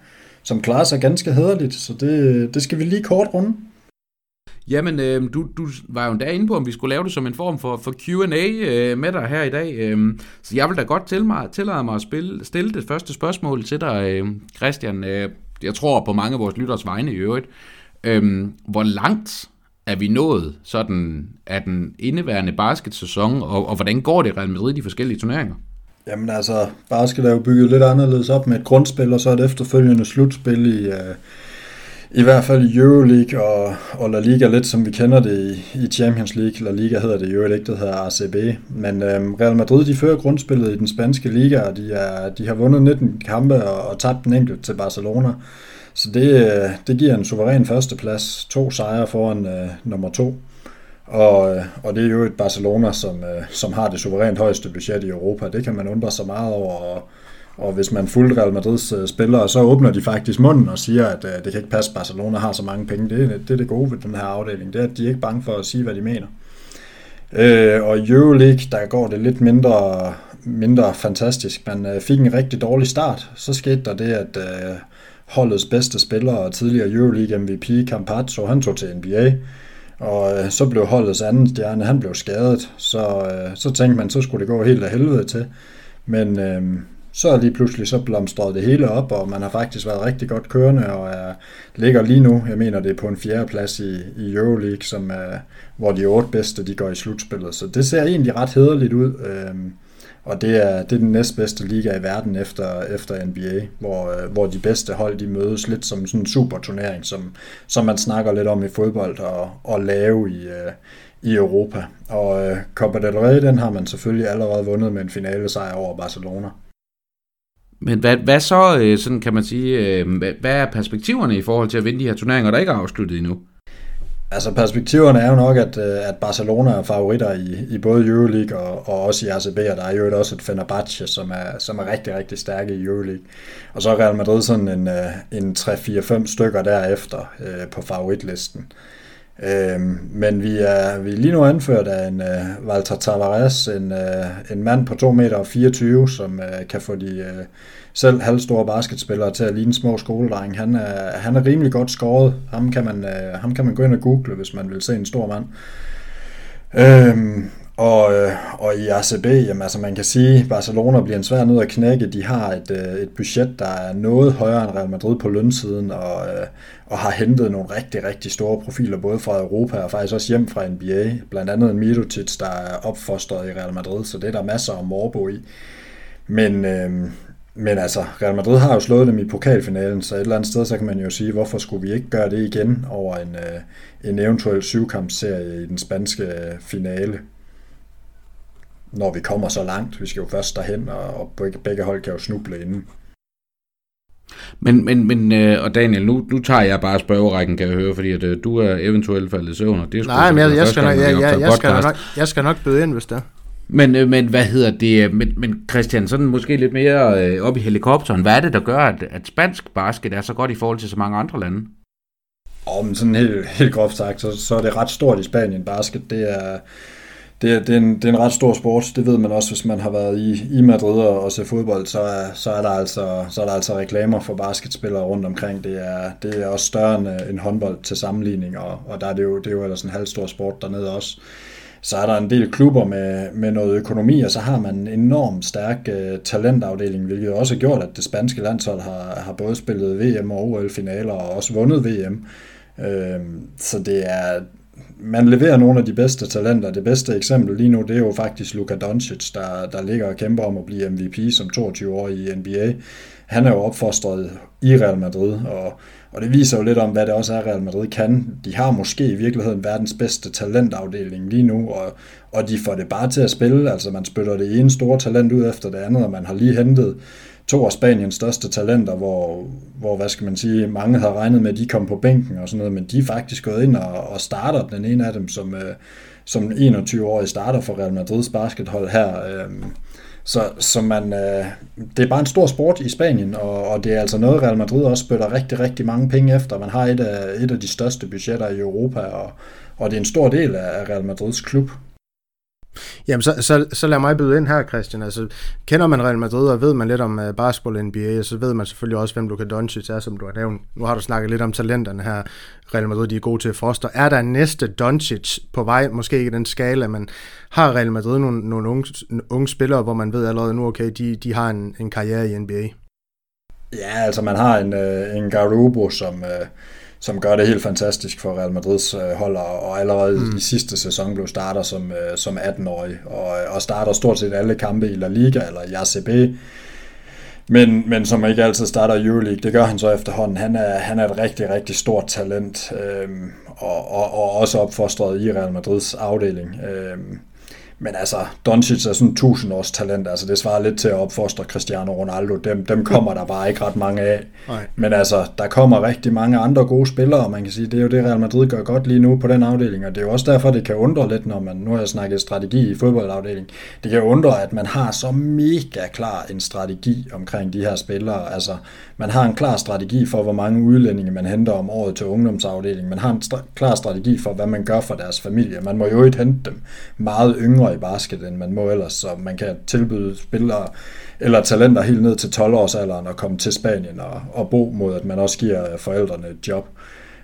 som klarer sig ganske hederligt, så det, det skal vi lige kort runde. Jamen, øh, du, du var jo endda inde på, om vi skulle lave det som en form for, for Q&A øh, med dig her i dag. Øh, så jeg vil da godt til mig, tillade mig at spille, stille det første spørgsmål til dig, øh, Christian. Øh, jeg tror på mange af vores lytters vegne i øvrigt. Øh, hvor langt er vi nået sådan af den indeværende basketsæson, og, og hvordan går det Real Madrid i de forskellige turneringer? Jamen altså, basket er jo bygget lidt anderledes op med et grundspil, og så et efterfølgende slutspil i... Øh i hvert fald i Euroleague og, og La Liga lidt som vi kender det i, i Champions League. La Liga hedder det i øvrigt ikke, det hedder ACB. Men øhm, Real Madrid de fører grundspillet i den spanske liga, og de, er, de har vundet 19 kampe og, og tabt den enkelt til Barcelona. Så det, øh, det giver en suveræn førsteplads, to sejre foran øh, nummer to. Og, øh, og det er jo et Barcelona, som, øh, som har det suverænt højeste budget i Europa. Det kan man undre sig meget over, og, og hvis man fulgte Real Madrids øh, spillere, så åbner de faktisk munden og siger, at det kan ikke passe, at Barcelona har så mange penge. Det, det er det gode ved den her afdeling. Det er, at de er ikke bange for at sige, hvad de mener. Øh, og i Euroleague, der går det lidt mindre, mindre fantastisk. Man øh, fik en rigtig dårlig start. Så skete der det, at øh, holdets bedste spiller og tidligere Euroleague MVP, Campazzo, han tog til NBA. Og øh, så blev holdets anden stjerne, han blev skadet. Så, øh, så tænkte man, så skulle det gå helt af helvede til. Men øh, så lige pludselig så blomstrede det hele op, og man har faktisk været rigtig godt kørende, og er, ligger lige nu, jeg mener det er på en fjerde plads i, i Euroleague, som er, hvor de otte bedste de går i slutspillet. Så det ser egentlig ret hederligt ud, Øh, og det er, det er den næstbedste liga i verden efter, efter NBA, hvor, øh, hvor de bedste hold de mødes lidt som sådan en superturnering, som, som man snakker lidt om i fodbold og, og lave i, øh, i Europa. Og øh, Copa del Rey, den har man selvfølgelig allerede vundet med en finale sejr over Barcelona. Men hvad, hvad så, øh, sådan kan man sige, øh, hvad, hvad er perspektiverne i forhold til at vinde de her turneringer, der ikke er afsluttet endnu? Altså perspektiverne er jo nok, at, øh, at Barcelona er favoritter i, i både Euroleague og, og også i ACB, og der er jo også et Fenerbahce, som er, som er rigtig, rigtig stærke i Euroleague. Og så er Real Madrid sådan en, øh, en 3-4-5 stykker derefter øh, på favoritlisten. Øhm, men vi er, vi er lige nu anført af en øh, Walter Tavares, en, en mand på 2 meter og 24, som kan få de selv halvstore basketspillere til at ligne små skoledrenge. Han er, han er rimelig godt skåret. Ham kan, man, øh, ham kan man gå ind og google, hvis man vil se en stor mand. Øhm, og, øh, og i ACB, jamen, altså man kan sige, at Barcelona bliver en svær nød at knække. De har et, øh, et budget, der er noget højere end Real Madrid på lønsiden, og, øh, og har hentet nogle rigtig, rigtig store profiler, både fra Europa og faktisk også hjem fra NBA. Blandt andet en Mirotic, der er opfostret i Real Madrid, så det er der masser af morbo i. Men, øh, men altså, Real Madrid har jo slået dem i pokalfinalen, så et eller andet sted, så kan man jo sige, hvorfor skulle vi ikke gøre det igen over en, en eventuel syvkampsserie i den spanske finale når vi kommer så langt. Vi skal jo først derhen, og, begge, begge hold kan jo snuble inden. Men, men, men øh, og Daniel, nu, nu tager jeg bare spørgerækken, kan jeg høre, fordi at, øh, du er eventuelt faldet i søvn, og det er Nej, men jeg, jeg, skal nok, jeg, jeg, jeg, skal nok, jeg skal nok byde ind, hvis det er. Men, øh, men hvad hedder det, øh, men, men Christian, sådan måske lidt mere øh, op i helikopteren, hvad er det, der gør, at, at spansk basket er så godt i forhold til så mange andre lande? Om men sådan helt, helt groft sagt, så, så er det ret stort i Spanien basket. Det er, det, er, det, er en, det er en ret stor sport. Det ved man også, hvis man har været i, i Madrid og, og se fodbold, så er, så, er der altså, så er der altså reklamer for basketspillere rundt omkring. Det er, det er også større end, øh, end håndbold til sammenligning, og, og der er det, jo, det er jo ellers en halv stor sport dernede også. Så er der en del klubber med, med noget økonomi, og så har man en enormt stærk uh, talentafdeling, hvilket også har gjort, at det spanske landshold har, har både spillet VM og OL-finaler og også vundet VM. Uh, øhm, så det er, man leverer nogle af de bedste talenter. Det bedste eksempel lige nu, det er jo faktisk Luka Doncic, der, der ligger og kæmper om at blive MVP som 22 år i NBA. Han er jo opfostret i Real Madrid, og, og det viser jo lidt om, hvad det også er, Real Madrid kan. De har måske i virkeligheden verdens bedste talentafdeling lige nu, og, og de får det bare til at spille. Altså man spytter det ene store talent ud efter det andet, og man har lige hentet to af Spaniens største talenter, hvor, hvor, hvad skal man sige, mange havde regnet med, at de kom på bænken og sådan noget, men de er faktisk gået ind og, og starter den ene af dem som, øh, som 21-årig starter for Real Madrids baskethold her. Øh, så, så man, øh, det er bare en stor sport i Spanien, og, og det er altså noget, Real Madrid også spytter rigtig, rigtig mange penge efter. Man har et af, et af de største budgetter i Europa, og, og det er en stor del af Real Madrids klub. Jamen, så, så, så lad mig byde ind her, Christian. Altså, kender man Real Madrid, og ved man lidt om uh, basketball NBA, så ved man selvfølgelig også, hvem Luka Doncic er, som du har nævnt. Nu har du snakket lidt om talenterne her. Real Madrid, de er gode til at foster. Er der en næste Doncic på vej? Måske ikke den skala, men har Real Madrid nogle, nogle unge, unge spillere, hvor man ved allerede nu, okay, de, de har en, en karriere i NBA? Ja, altså man har en, øh, en Garubo, som... Uh som gør det helt fantastisk for Real Madrids øh, hold, og allerede mm. i sidste sæson blev starter som, øh, som 18-årig, og, og starter stort set alle kampe i La Liga eller i ACB, men, men som ikke altid starter i Euroleague, det gør han så efterhånden. Han er, han er et rigtig, rigtig stort talent, øhm, og, og, og også opfostret i Real Madrids afdeling. Øhm, men altså, Doncic er sådan en tusind års talent, altså det svarer lidt til at opfostre Cristiano Ronaldo. Dem, dem kommer der bare ikke ret mange af. Nej. Men altså, der kommer rigtig mange andre gode spillere, og man kan sige, det er jo det, Real Madrid gør godt lige nu på den afdeling, og det er jo også derfor, det kan undre lidt, når man, nu har jeg snakket strategi i fodboldafdelingen, det kan undre, at man har så mega klar en strategi omkring de her spillere. Altså, man har en klar strategi for, hvor mange udlændinge man henter om året til ungdomsafdelingen. Man har en st- klar strategi for, hvad man gør for deres familie. Man må jo ikke hente dem meget yngre i basket, end man må ellers, så man kan tilbyde spillere eller talenter helt ned til 12-årsalderen og komme til Spanien og, og bo mod, at man også giver øh, forældrene et job.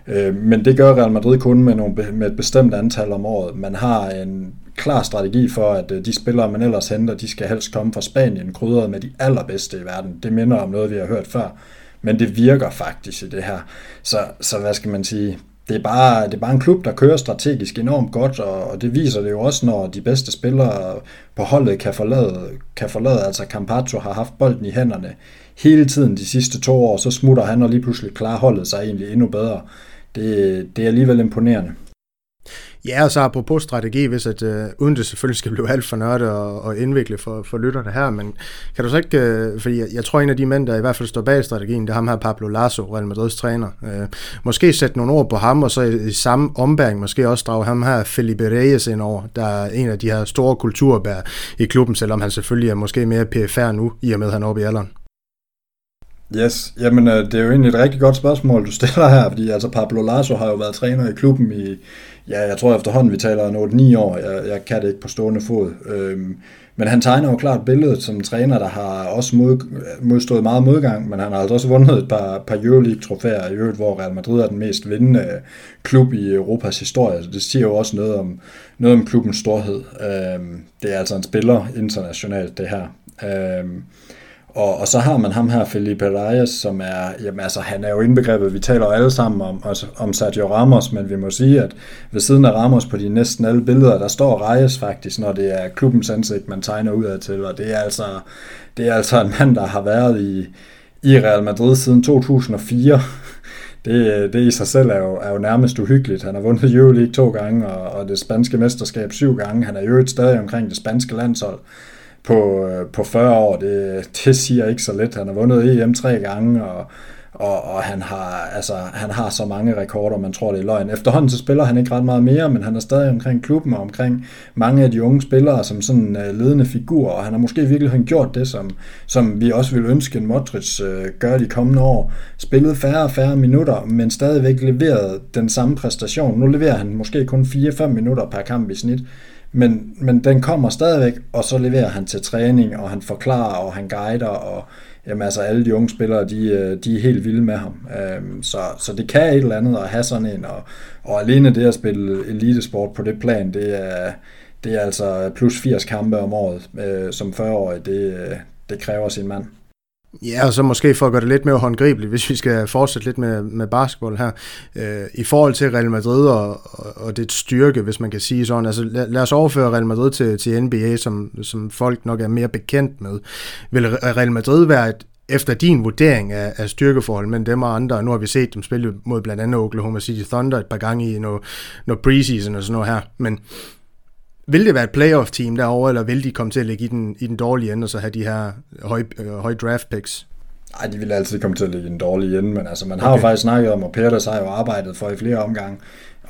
Øh, men det gør Real Madrid kun med, nogle, med et bestemt antal om året. Man har en klar strategi for, at øh, de spillere, man ellers henter, de skal helst komme fra Spanien, krydret med de allerbedste i verden. Det minder om noget, vi har hørt før, men det virker faktisk i det her. Så, så hvad skal man sige, det er, bare, det er bare en klub, der kører strategisk enormt godt, og, og det viser det jo også, når de bedste spillere på holdet kan forlade, kan forlade altså Campazzo har haft bolden i hænderne hele tiden de sidste to år, så smutter han og lige pludselig klarer holdet sig egentlig endnu bedre. Det, det er alligevel imponerende. Ja, og så apropos strategi, hvis at, øh, uden det selvfølgelig skal blive alt for nørdet og, og indviklet for, for lytterne her, men kan du så ikke, øh, fordi jeg, jeg tror en af de mænd, der i hvert fald står bag strategien, det er ham her Pablo Lasso, Real Madrids træner. Øh, måske sætte nogle ord på ham, og så i, i samme ombæring måske også drage ham her Felipe Reyes ind over, der er en af de her store kulturbær i klubben, selvom han selvfølgelig er måske mere PFR nu, i og med at han er oppe i alderen. Yes, jamen øh, det er jo egentlig et rigtig godt spørgsmål, du stiller her, fordi altså Pablo Lasso har jo været træner i klubben i, ja, jeg tror efterhånden, vi taler en 8-9 år, jeg, jeg kan det ikke på stående fod. Øhm, men han tegner jo klart billedet som træner, der har også mod, modstået meget modgang, men han har altså også vundet et par, par Euroleague-trofæer i øvrigt, hvor Real Madrid er den mest vindende klub i Europas historie. Så det siger jo også noget om, noget om klubbens storhed. Øhm, det er altså en spiller internationalt, det her. Øhm, og, og så har man ham her, Felipe Reyes, som er, jamen altså, han er jo indbegrebet, vi taler alle sammen om, om Sergio Ramos, men vi må sige, at ved siden af Ramos på de næsten alle billeder, der står Reyes faktisk, når det er klubbens ansigt, man tegner ud af til, og det er altså, det er altså en mand, der har været i, i Real Madrid siden 2004. Det, det i sig selv er jo, er jo nærmest uhyggeligt. Han har vundet Euroleague to gange, og, og det spanske mesterskab syv gange. Han er jo et stadig omkring det spanske landshold på, øh, på 40 år, det, det siger ikke så lidt. Han har vundet EM tre gange, og, og, og han, har, altså, han har så mange rekorder, man tror det er løgn. Efterhånden så spiller han ikke ret meget mere, men han er stadig omkring klubben og omkring mange af de unge spillere som sådan en uh, ledende figur, og han har måske virkelig gjort det, som, som vi også vil ønske en Modric uh, gør de kommende år. Spillet færre og færre minutter, men stadigvæk leveret den samme præstation. Nu leverer han måske kun 4-5 minutter per kamp i snit, men, men den kommer stadigvæk, og så leverer han til træning, og han forklarer, og han guider, og jamen, altså, alle de unge spillere, de, øh, de er helt vilde med ham. Øhm, så, så det kan et eller andet at have sådan en, og, og alene det at spille elitesport på det plan, det er, det er altså plus 80 kampe om året øh, som 40-årig, det, øh, det kræver sin mand. Ja, og så måske for at gøre det lidt mere håndgribeligt, hvis vi skal fortsætte lidt med, med basketball her. Øh, I forhold til Real Madrid og, og, og det styrke, hvis man kan sige sådan. Altså lad, lad os overføre Real Madrid til, til NBA, som, som folk nok er mere bekendt med. Vil Real Madrid være et, efter din vurdering af, af styrkeforhold mellem dem og andre, nu har vi set dem spille mod blandt andet Oklahoma City Thunder et par gange i noget, noget preseason og sådan noget her, men vil det være et playoff-team derovre, eller vil de komme til at ligge i den, i den dårlige ende, og så have de her høje, øh, høje draft picks? Nej, de vil altid komme til at ligge i den dårlige ende, men altså, man har okay. jo faktisk snakket om, og Peters har jo arbejdet for i flere omgange,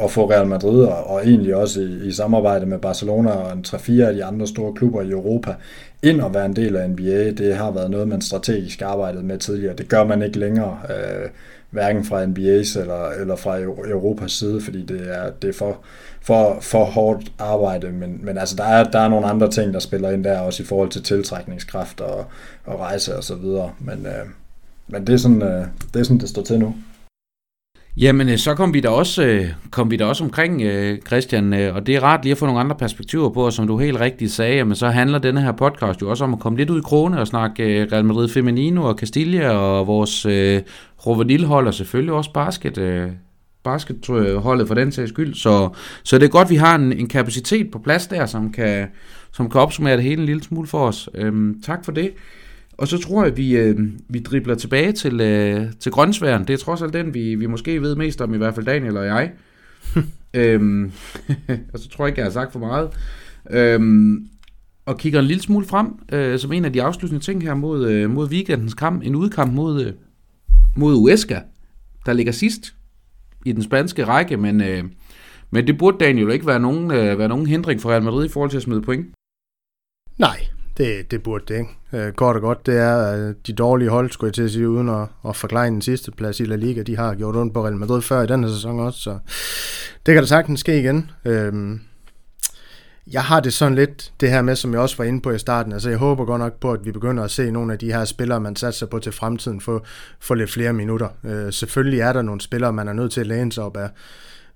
at få Real Madrid, og, og egentlig også i, i samarbejde med Barcelona og en 3-4 af de andre store klubber i Europa, ind og være en del af NBA. Det har været noget, man strategisk arbejdet med tidligere. Det gør man ikke længere, øh, hverken fra NBA's eller, eller fra Europas side, fordi det er, det er for, for, for hårdt arbejde, men, men altså, der, er, der er nogle andre ting, der spiller ind der, også i forhold til tiltrækningskraft og, og rejse og så videre, men, øh, men det, er sådan, øh, det er sådan, det står til nu. Jamen, øh, så kom vi da også, øh, kom vi da også omkring, øh, Christian, og det er rart lige at få nogle andre perspektiver på, og som du helt rigtigt sagde, jamen, så handler denne her podcast jo også om at komme lidt ud i krone og snakke Real Madrid Feminino og Castilla og vores øh, Rovanil-hold, og selvfølgelig også basket, øh, basketholdet for den sags skyld. Så, så det er godt, at vi har en, en kapacitet på plads der, som kan, som kan opsummere det hele en lille smule for os. Øhm, tak for det. Og så tror jeg, at vi, øh, vi dribler tilbage til, øh, til grøntsværen. Det er trods alt den, vi, vi måske ved mest om, i hvert fald Daniel og jeg. øhm, og så tror jeg ikke, jeg har sagt for meget. Øhm, og kigger en lille smule frem, øh, som en af de afsluttende ting her mod, øh, mod weekendens kamp. En udkamp mod, øh, mod Uesca, der ligger sidst i den spanske række, men, øh, men det burde Daniel jo ikke være nogen, øh, være nogen hindring for Real Madrid i forhold til at smide point. Nej, det, det burde det ikke. Øh, kort og godt, det er øh, de dårlige hold, skulle jeg til at sige, uden at, at forklare den sidste plads i La Liga. De har gjort ondt på Real Madrid før i denne sæson også, så det kan da sagtens ske igen. Øh, jeg har det sådan lidt, det her med, som jeg også var inde på i starten, altså jeg håber godt nok på, at vi begynder at se nogle af de her spillere, man satser på til fremtiden, få, få lidt flere minutter. Øh, selvfølgelig er der nogle spillere, man er nødt til at læne sig op af,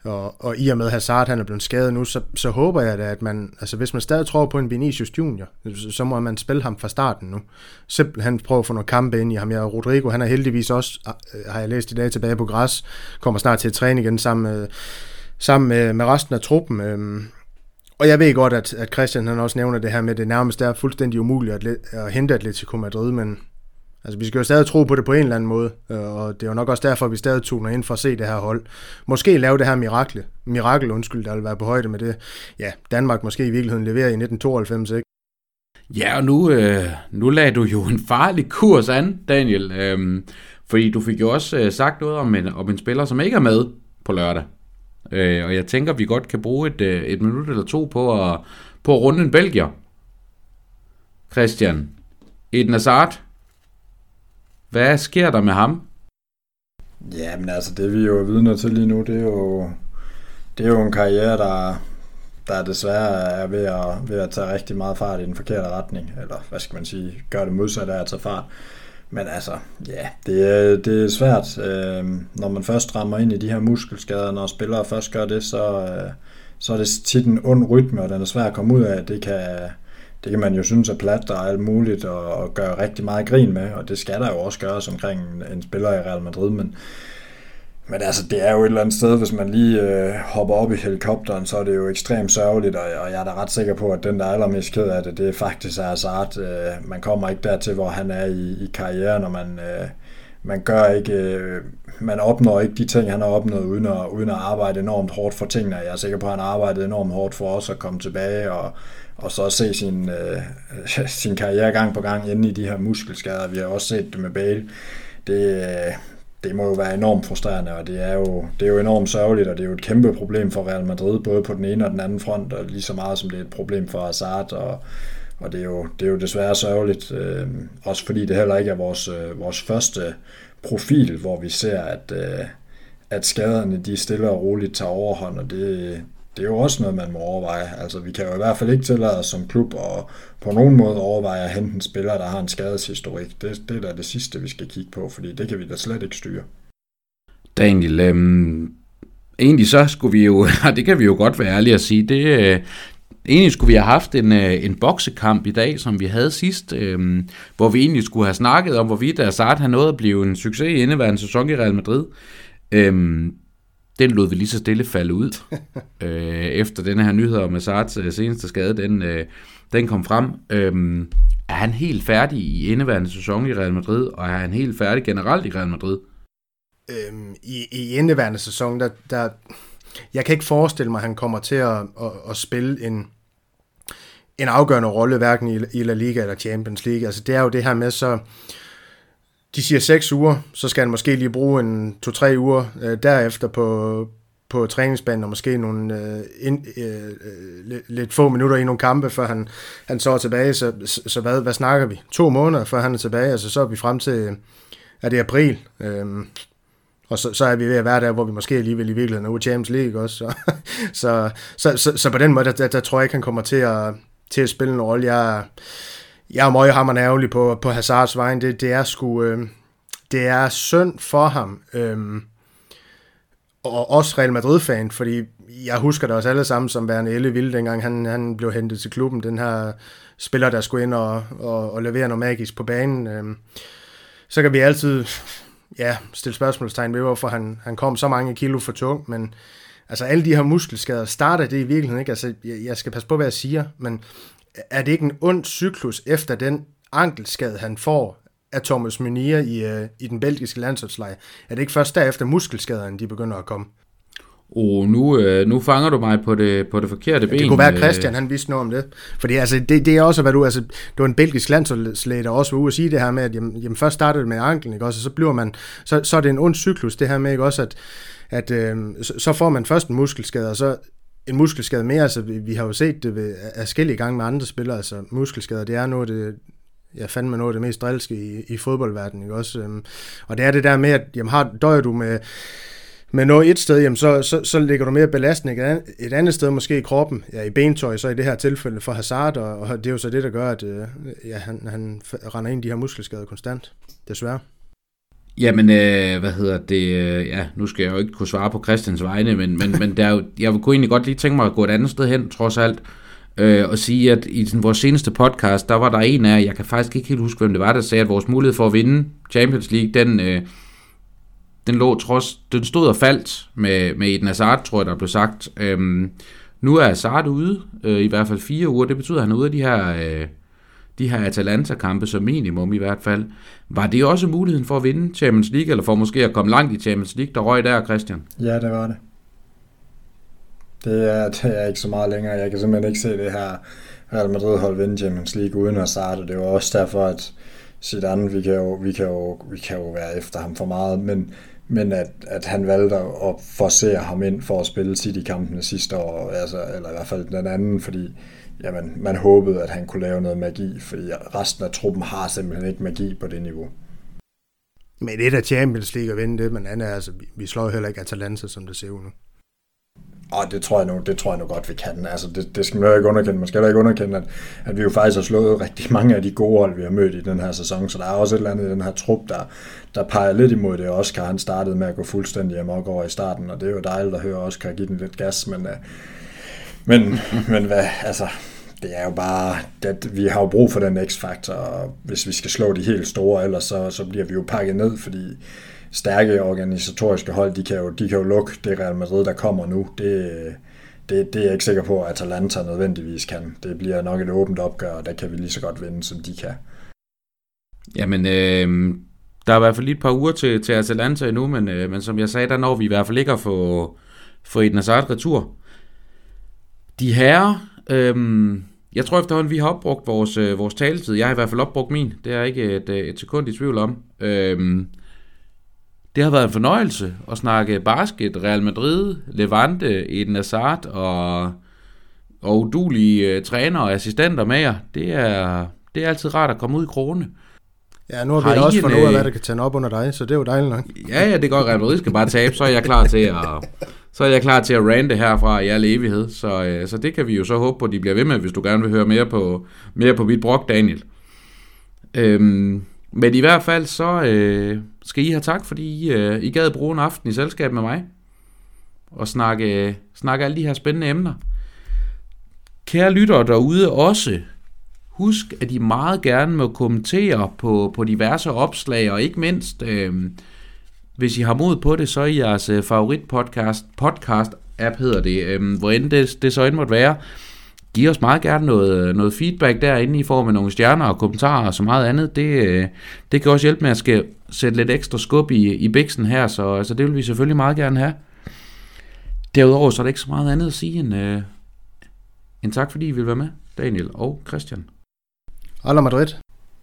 og, og i og med Hazard han er blevet skadet nu, så, så håber jeg da, at man, altså hvis man stadig tror på en Vinicius Junior, så, så må man spille ham fra starten nu. Simpelthen prøve at få nogle kampe ind i ham. Ja, Rodrigo, han er heldigvis også, ah, øh, har jeg læst i dag, tilbage på græs, kommer snart til at træne igen sammen med, sammen med, med resten af truppen. Øhm, og jeg ved godt, at, at Christian han også nævner det her med, at det nærmest er fuldstændig umuligt at, at hente Atletico Madrid, men altså, vi skal jo stadig tro på det på en eller anden måde, øh, og det er jo nok også derfor, at vi stadig tuner ind for at se det her hold. Måske lave det her mirakel, mirakel undskyld, der vil være på højde med det. Ja, Danmark måske i virkeligheden leverer i 1992, ikke? Ja, og nu, øh, nu lagde du jo en farlig kurs an, Daniel. Øh, fordi du fik jo også øh, sagt noget om en, om en spiller, som ikke er med på lørdag. Øh, og jeg tænker, vi godt kan bruge et, øh, et minut eller to på at, på at runde en Belgier. Christian. Eden Hazard. Hvad sker der med ham? Ja, men altså det vi jo er vidner til lige nu, det er jo, det er jo en karriere, der, der desværre er ved at, ved at tage rigtig meget fart i den forkerte retning, eller hvad skal man sige, gør det modsatte af at tage fart. Men altså, ja, det er, det er svært. Øh, når man først rammer ind i de her muskelskader, når spillere først gør det, så, øh, så er det tit en ond rytme, og den er svær at komme ud af. Det kan, det kan man jo synes er plat og alt muligt, og, og gøre rigtig meget grin med, og det skal der jo også gøres omkring en, en spiller i Real Madrid, men men altså, det er jo et eller andet sted, hvis man lige øh, hopper op i helikopteren, så er det jo ekstremt sørgeligt, og, og jeg er da ret sikker på, at den, der er allermest ked af det, det er faktisk er Hazard. Øh, man kommer ikke dertil, hvor han er i, i karrieren, og man, øh, man gør ikke, øh, man opnår ikke de ting, han har opnået, uden at, uden at arbejde enormt hårdt for tingene. Jeg er sikker på, at han har arbejdet enormt hårdt for os at komme tilbage, og, og så se sin, øh, sin karriere gang på gang inde i de her muskelskader. Vi har også set det med Bale. Det, øh, det må jo være enormt frustrerende, og det er, jo, det er jo enormt sørgeligt, og det er jo et kæmpe problem for Real Madrid, både på den ene og den anden front, og lige så meget som det er et problem for Hazard, og, og det, er jo, det er jo desværre sørgeligt, øh, også fordi det heller ikke er vores, øh, vores første profil, hvor vi ser, at, øh, at skaderne de stille og roligt tager overhånd, og det, det er jo også noget, man må overveje. Altså, vi kan jo i hvert fald ikke tillade os som klub at på nogen måde overveje at hente en spiller, der har en skadeshistorik. Det, det er da det sidste, vi skal kigge på, fordi det kan vi da slet ikke styre. Daniel, øhm, egentlig så skulle vi jo, det kan vi jo godt være ærlige at sige, det, øh, egentlig skulle vi have haft en, øh, en boksekamp i dag, som vi havde sidst, øh, hvor vi egentlig skulle have snakket om, hvorvidt Azard har nået at blive en succes i indeværende sæson i Real Madrid. Øh, den lod vi lige så stille falde ud, øh, efter den her nyhed om Hazards øh, seneste skade, den, øh, den kom frem. Øh, er han helt færdig i indeværende sæson i Real Madrid, og er han helt færdig generelt i Real Madrid? Øhm, i, I indeværende sæson, der, der, jeg kan ikke forestille mig, at han kommer til at, at, at spille en, en afgørende rolle, hverken i, i La Liga eller Champions League. Altså det er jo det her med, så de siger seks uger, så skal han måske lige bruge en to-tre uger øh, derefter på, på træningsbanen, og måske nogle øh, ind, øh, øh lidt, lidt få minutter i nogle kampe, før han, han så er tilbage. Så, så hvad, hvad snakker vi? To måneder, før han er tilbage, altså så er vi frem til, er det april? Øh, og så, så er vi ved at være der, hvor vi måske alligevel i virkeligheden er ude Champions League også. Så, så, så, så, så på den måde, der, der, der tror jeg ikke, han kommer til at, til at spille en rolle. Jeg, jeg er meget ærgerlig på, på Hazards vejen. Det, det er sgu... Øh, det er synd for ham. Øh, og også Real Madrid-fan, fordi jeg husker det også alle sammen som værende Elle Vilde, dengang han, han blev hentet til klubben, den her spiller, der skulle ind og, og, og levere noget magisk på banen. Øh, så kan vi altid ja, stille spørgsmålstegn ved, hvorfor han, han kom så mange kilo for tung, men altså alle de her muskelskader, starter det i virkeligheden ikke? Altså, jeg, jeg skal passe på, hvad jeg siger, men er det ikke en ond cyklus efter den ankelskade, han får af Thomas Munier i, uh, i den belgiske landsholdslejr? Er det ikke først derefter muskelskaderne, de begynder at komme? Oh, nu, øh, nu fanger du mig på det, på det forkerte ben. Det kunne være Christian, han vidste noget om det. Fordi altså, det, det er også, hvad du, altså, det var en belgisk landslæge, der også var ude at sige det her med, at jamen, jamen først startede det med anklen, ikke også, og så bliver man, så, så er det en ond cyklus, det her med, ikke også, at, at øh, så, så får man først en muskelskade, og så en muskelskade mere, altså vi, vi har jo set det ved forskellige gange med andre spillere, altså muskelskader, det er noget det, jeg fandt mig noget af det mest drilske i, i fodboldverdenen, ikke? Også, øhm, og det er det der med, at jamen, har, døjer du med men når et sted, jamen, så, så, så ligger du mere belastning et andet sted, måske i kroppen, ja, i bentøj, så i det her tilfælde for Hazard, og, og det er jo så det, der gør, at øh, ja, han, han render ind i de her muskelskader konstant, desværre. Jamen, øh, hvad hedder det? Øh, ja, nu skal jeg jo ikke kunne svare på Christians vegne, men, men, men der er jo, jeg kunne egentlig godt lige tænke mig at gå et andet sted hen, trods alt, øh, og sige, at i sådan, vores seneste podcast, der var der en af, jeg kan faktisk ikke helt huske, hvem det var, der sagde, at vores mulighed for at vinde Champions League, den, øh, den lå trods, den stod og faldt med, med Eden Hazard, tror jeg, der blev sagt. Øh, nu er Hazard ude, øh, i hvert fald fire uger. Det betyder, at han er ude af de her, øh, de her Atalanta-kampe som minimum i hvert fald. Var det også muligheden for at vinde Champions League, eller for måske at komme langt i Champions League, der røg der, Christian? Ja, det var det. Det er, det er ikke så meget længere. Jeg kan simpelthen ikke se det her Real Madrid-hold vinde Champions League uden at starte. Det var også derfor, at Zidane, vi kan jo, vi kan jo, vi kan jo være efter ham for meget, men men at, at han valgte at forsere ham ind for at spille City-kampene sidste år, altså, eller i hvert fald den anden, fordi jamen, man håbede, at han kunne lave noget magi, fordi resten af truppen har simpelthen ikke magi på det niveau. Men det er Champions League at vinde det, men andet, altså, vi slår heller ikke Atalanta, som det ser ud nu. Og det tror jeg nu, det tror jeg nu godt, vi kan. Altså, det, det skal man jo ikke underkende. Man skal ikke underkende, at, at vi jo faktisk har slået rigtig mange af de gode hold, vi har mødt i den her sæson. Så der er også et eller andet i den her trup, der, der peger lidt imod det. Oscar, han startede med at gå fuldstændig amok over i starten, og det er jo dejligt at høre Oscar give den lidt gas, men, uh, men, men hvad, altså, det er jo bare, at vi har jo brug for den x-faktor, hvis vi skal slå de helt store, ellers så, så bliver vi jo pakket ned, fordi stærke organisatoriske hold, de kan jo, de kan jo lukke det Real Madrid, der kommer nu. Det, det, det er jeg ikke sikker på, at Atalanta nødvendigvis kan. Det bliver nok et åbent opgør, og der kan vi lige så godt vinde, som de kan. Jamen, øh, der er i hvert fald lige et par uger til, til Atalanta endnu, men, øh, men som jeg sagde, der når vi i hvert fald ikke at få, få Eden Hazard retur. De her, øh, jeg tror efterhånden, vi har opbrugt vores, øh, vores taletid. Jeg har i hvert fald opbrugt min. Det er ikke et, et sekund i tvivl om. Øh, det har været en fornøjelse at snakke basket, Real Madrid, Levante, Eden Hazard og, og udulige uh, træner og assistenter med jer. Det er, det er altid rart at komme ud i krone. Ja, nu har, har vi også fundet ud af, hvad der kan tænde op under dig, så det er jo dejligt nok. Ja, ja, det går Real Madrid skal bare tabe, så er jeg klar til at, så er jeg klar til at rante herfra i al evighed. Så, øh, så det kan vi jo så håbe på, at de bliver ved med, hvis du gerne vil høre mere på, mere på mit brok, Daniel. Øhm, men i hvert fald så øh, skal I have tak, fordi øh, I gad bruge en aften i selskab med mig. Og snakke, øh, snakke alle de her spændende emner. Kære lyttere derude også, husk, at I meget gerne må kommentere på, på diverse opslag, og ikke mindst, øh, hvis I har mod på det, så er jeres øh, favorit podcast, podcast app hedder det, øh, hvor end det, det så end måtte være, giv os meget gerne noget, noget feedback derinde i form af nogle stjerner og kommentarer og så meget andet. Det, det kan også hjælpe med at skal sætte lidt ekstra skub i, i biksen her, så altså, det vil vi selvfølgelig meget gerne have. Derudover så er der ikke så meget andet at sige end, øh, end tak fordi I vil være med. Daniel og Christian. Alla Madrid.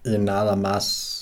En nada más.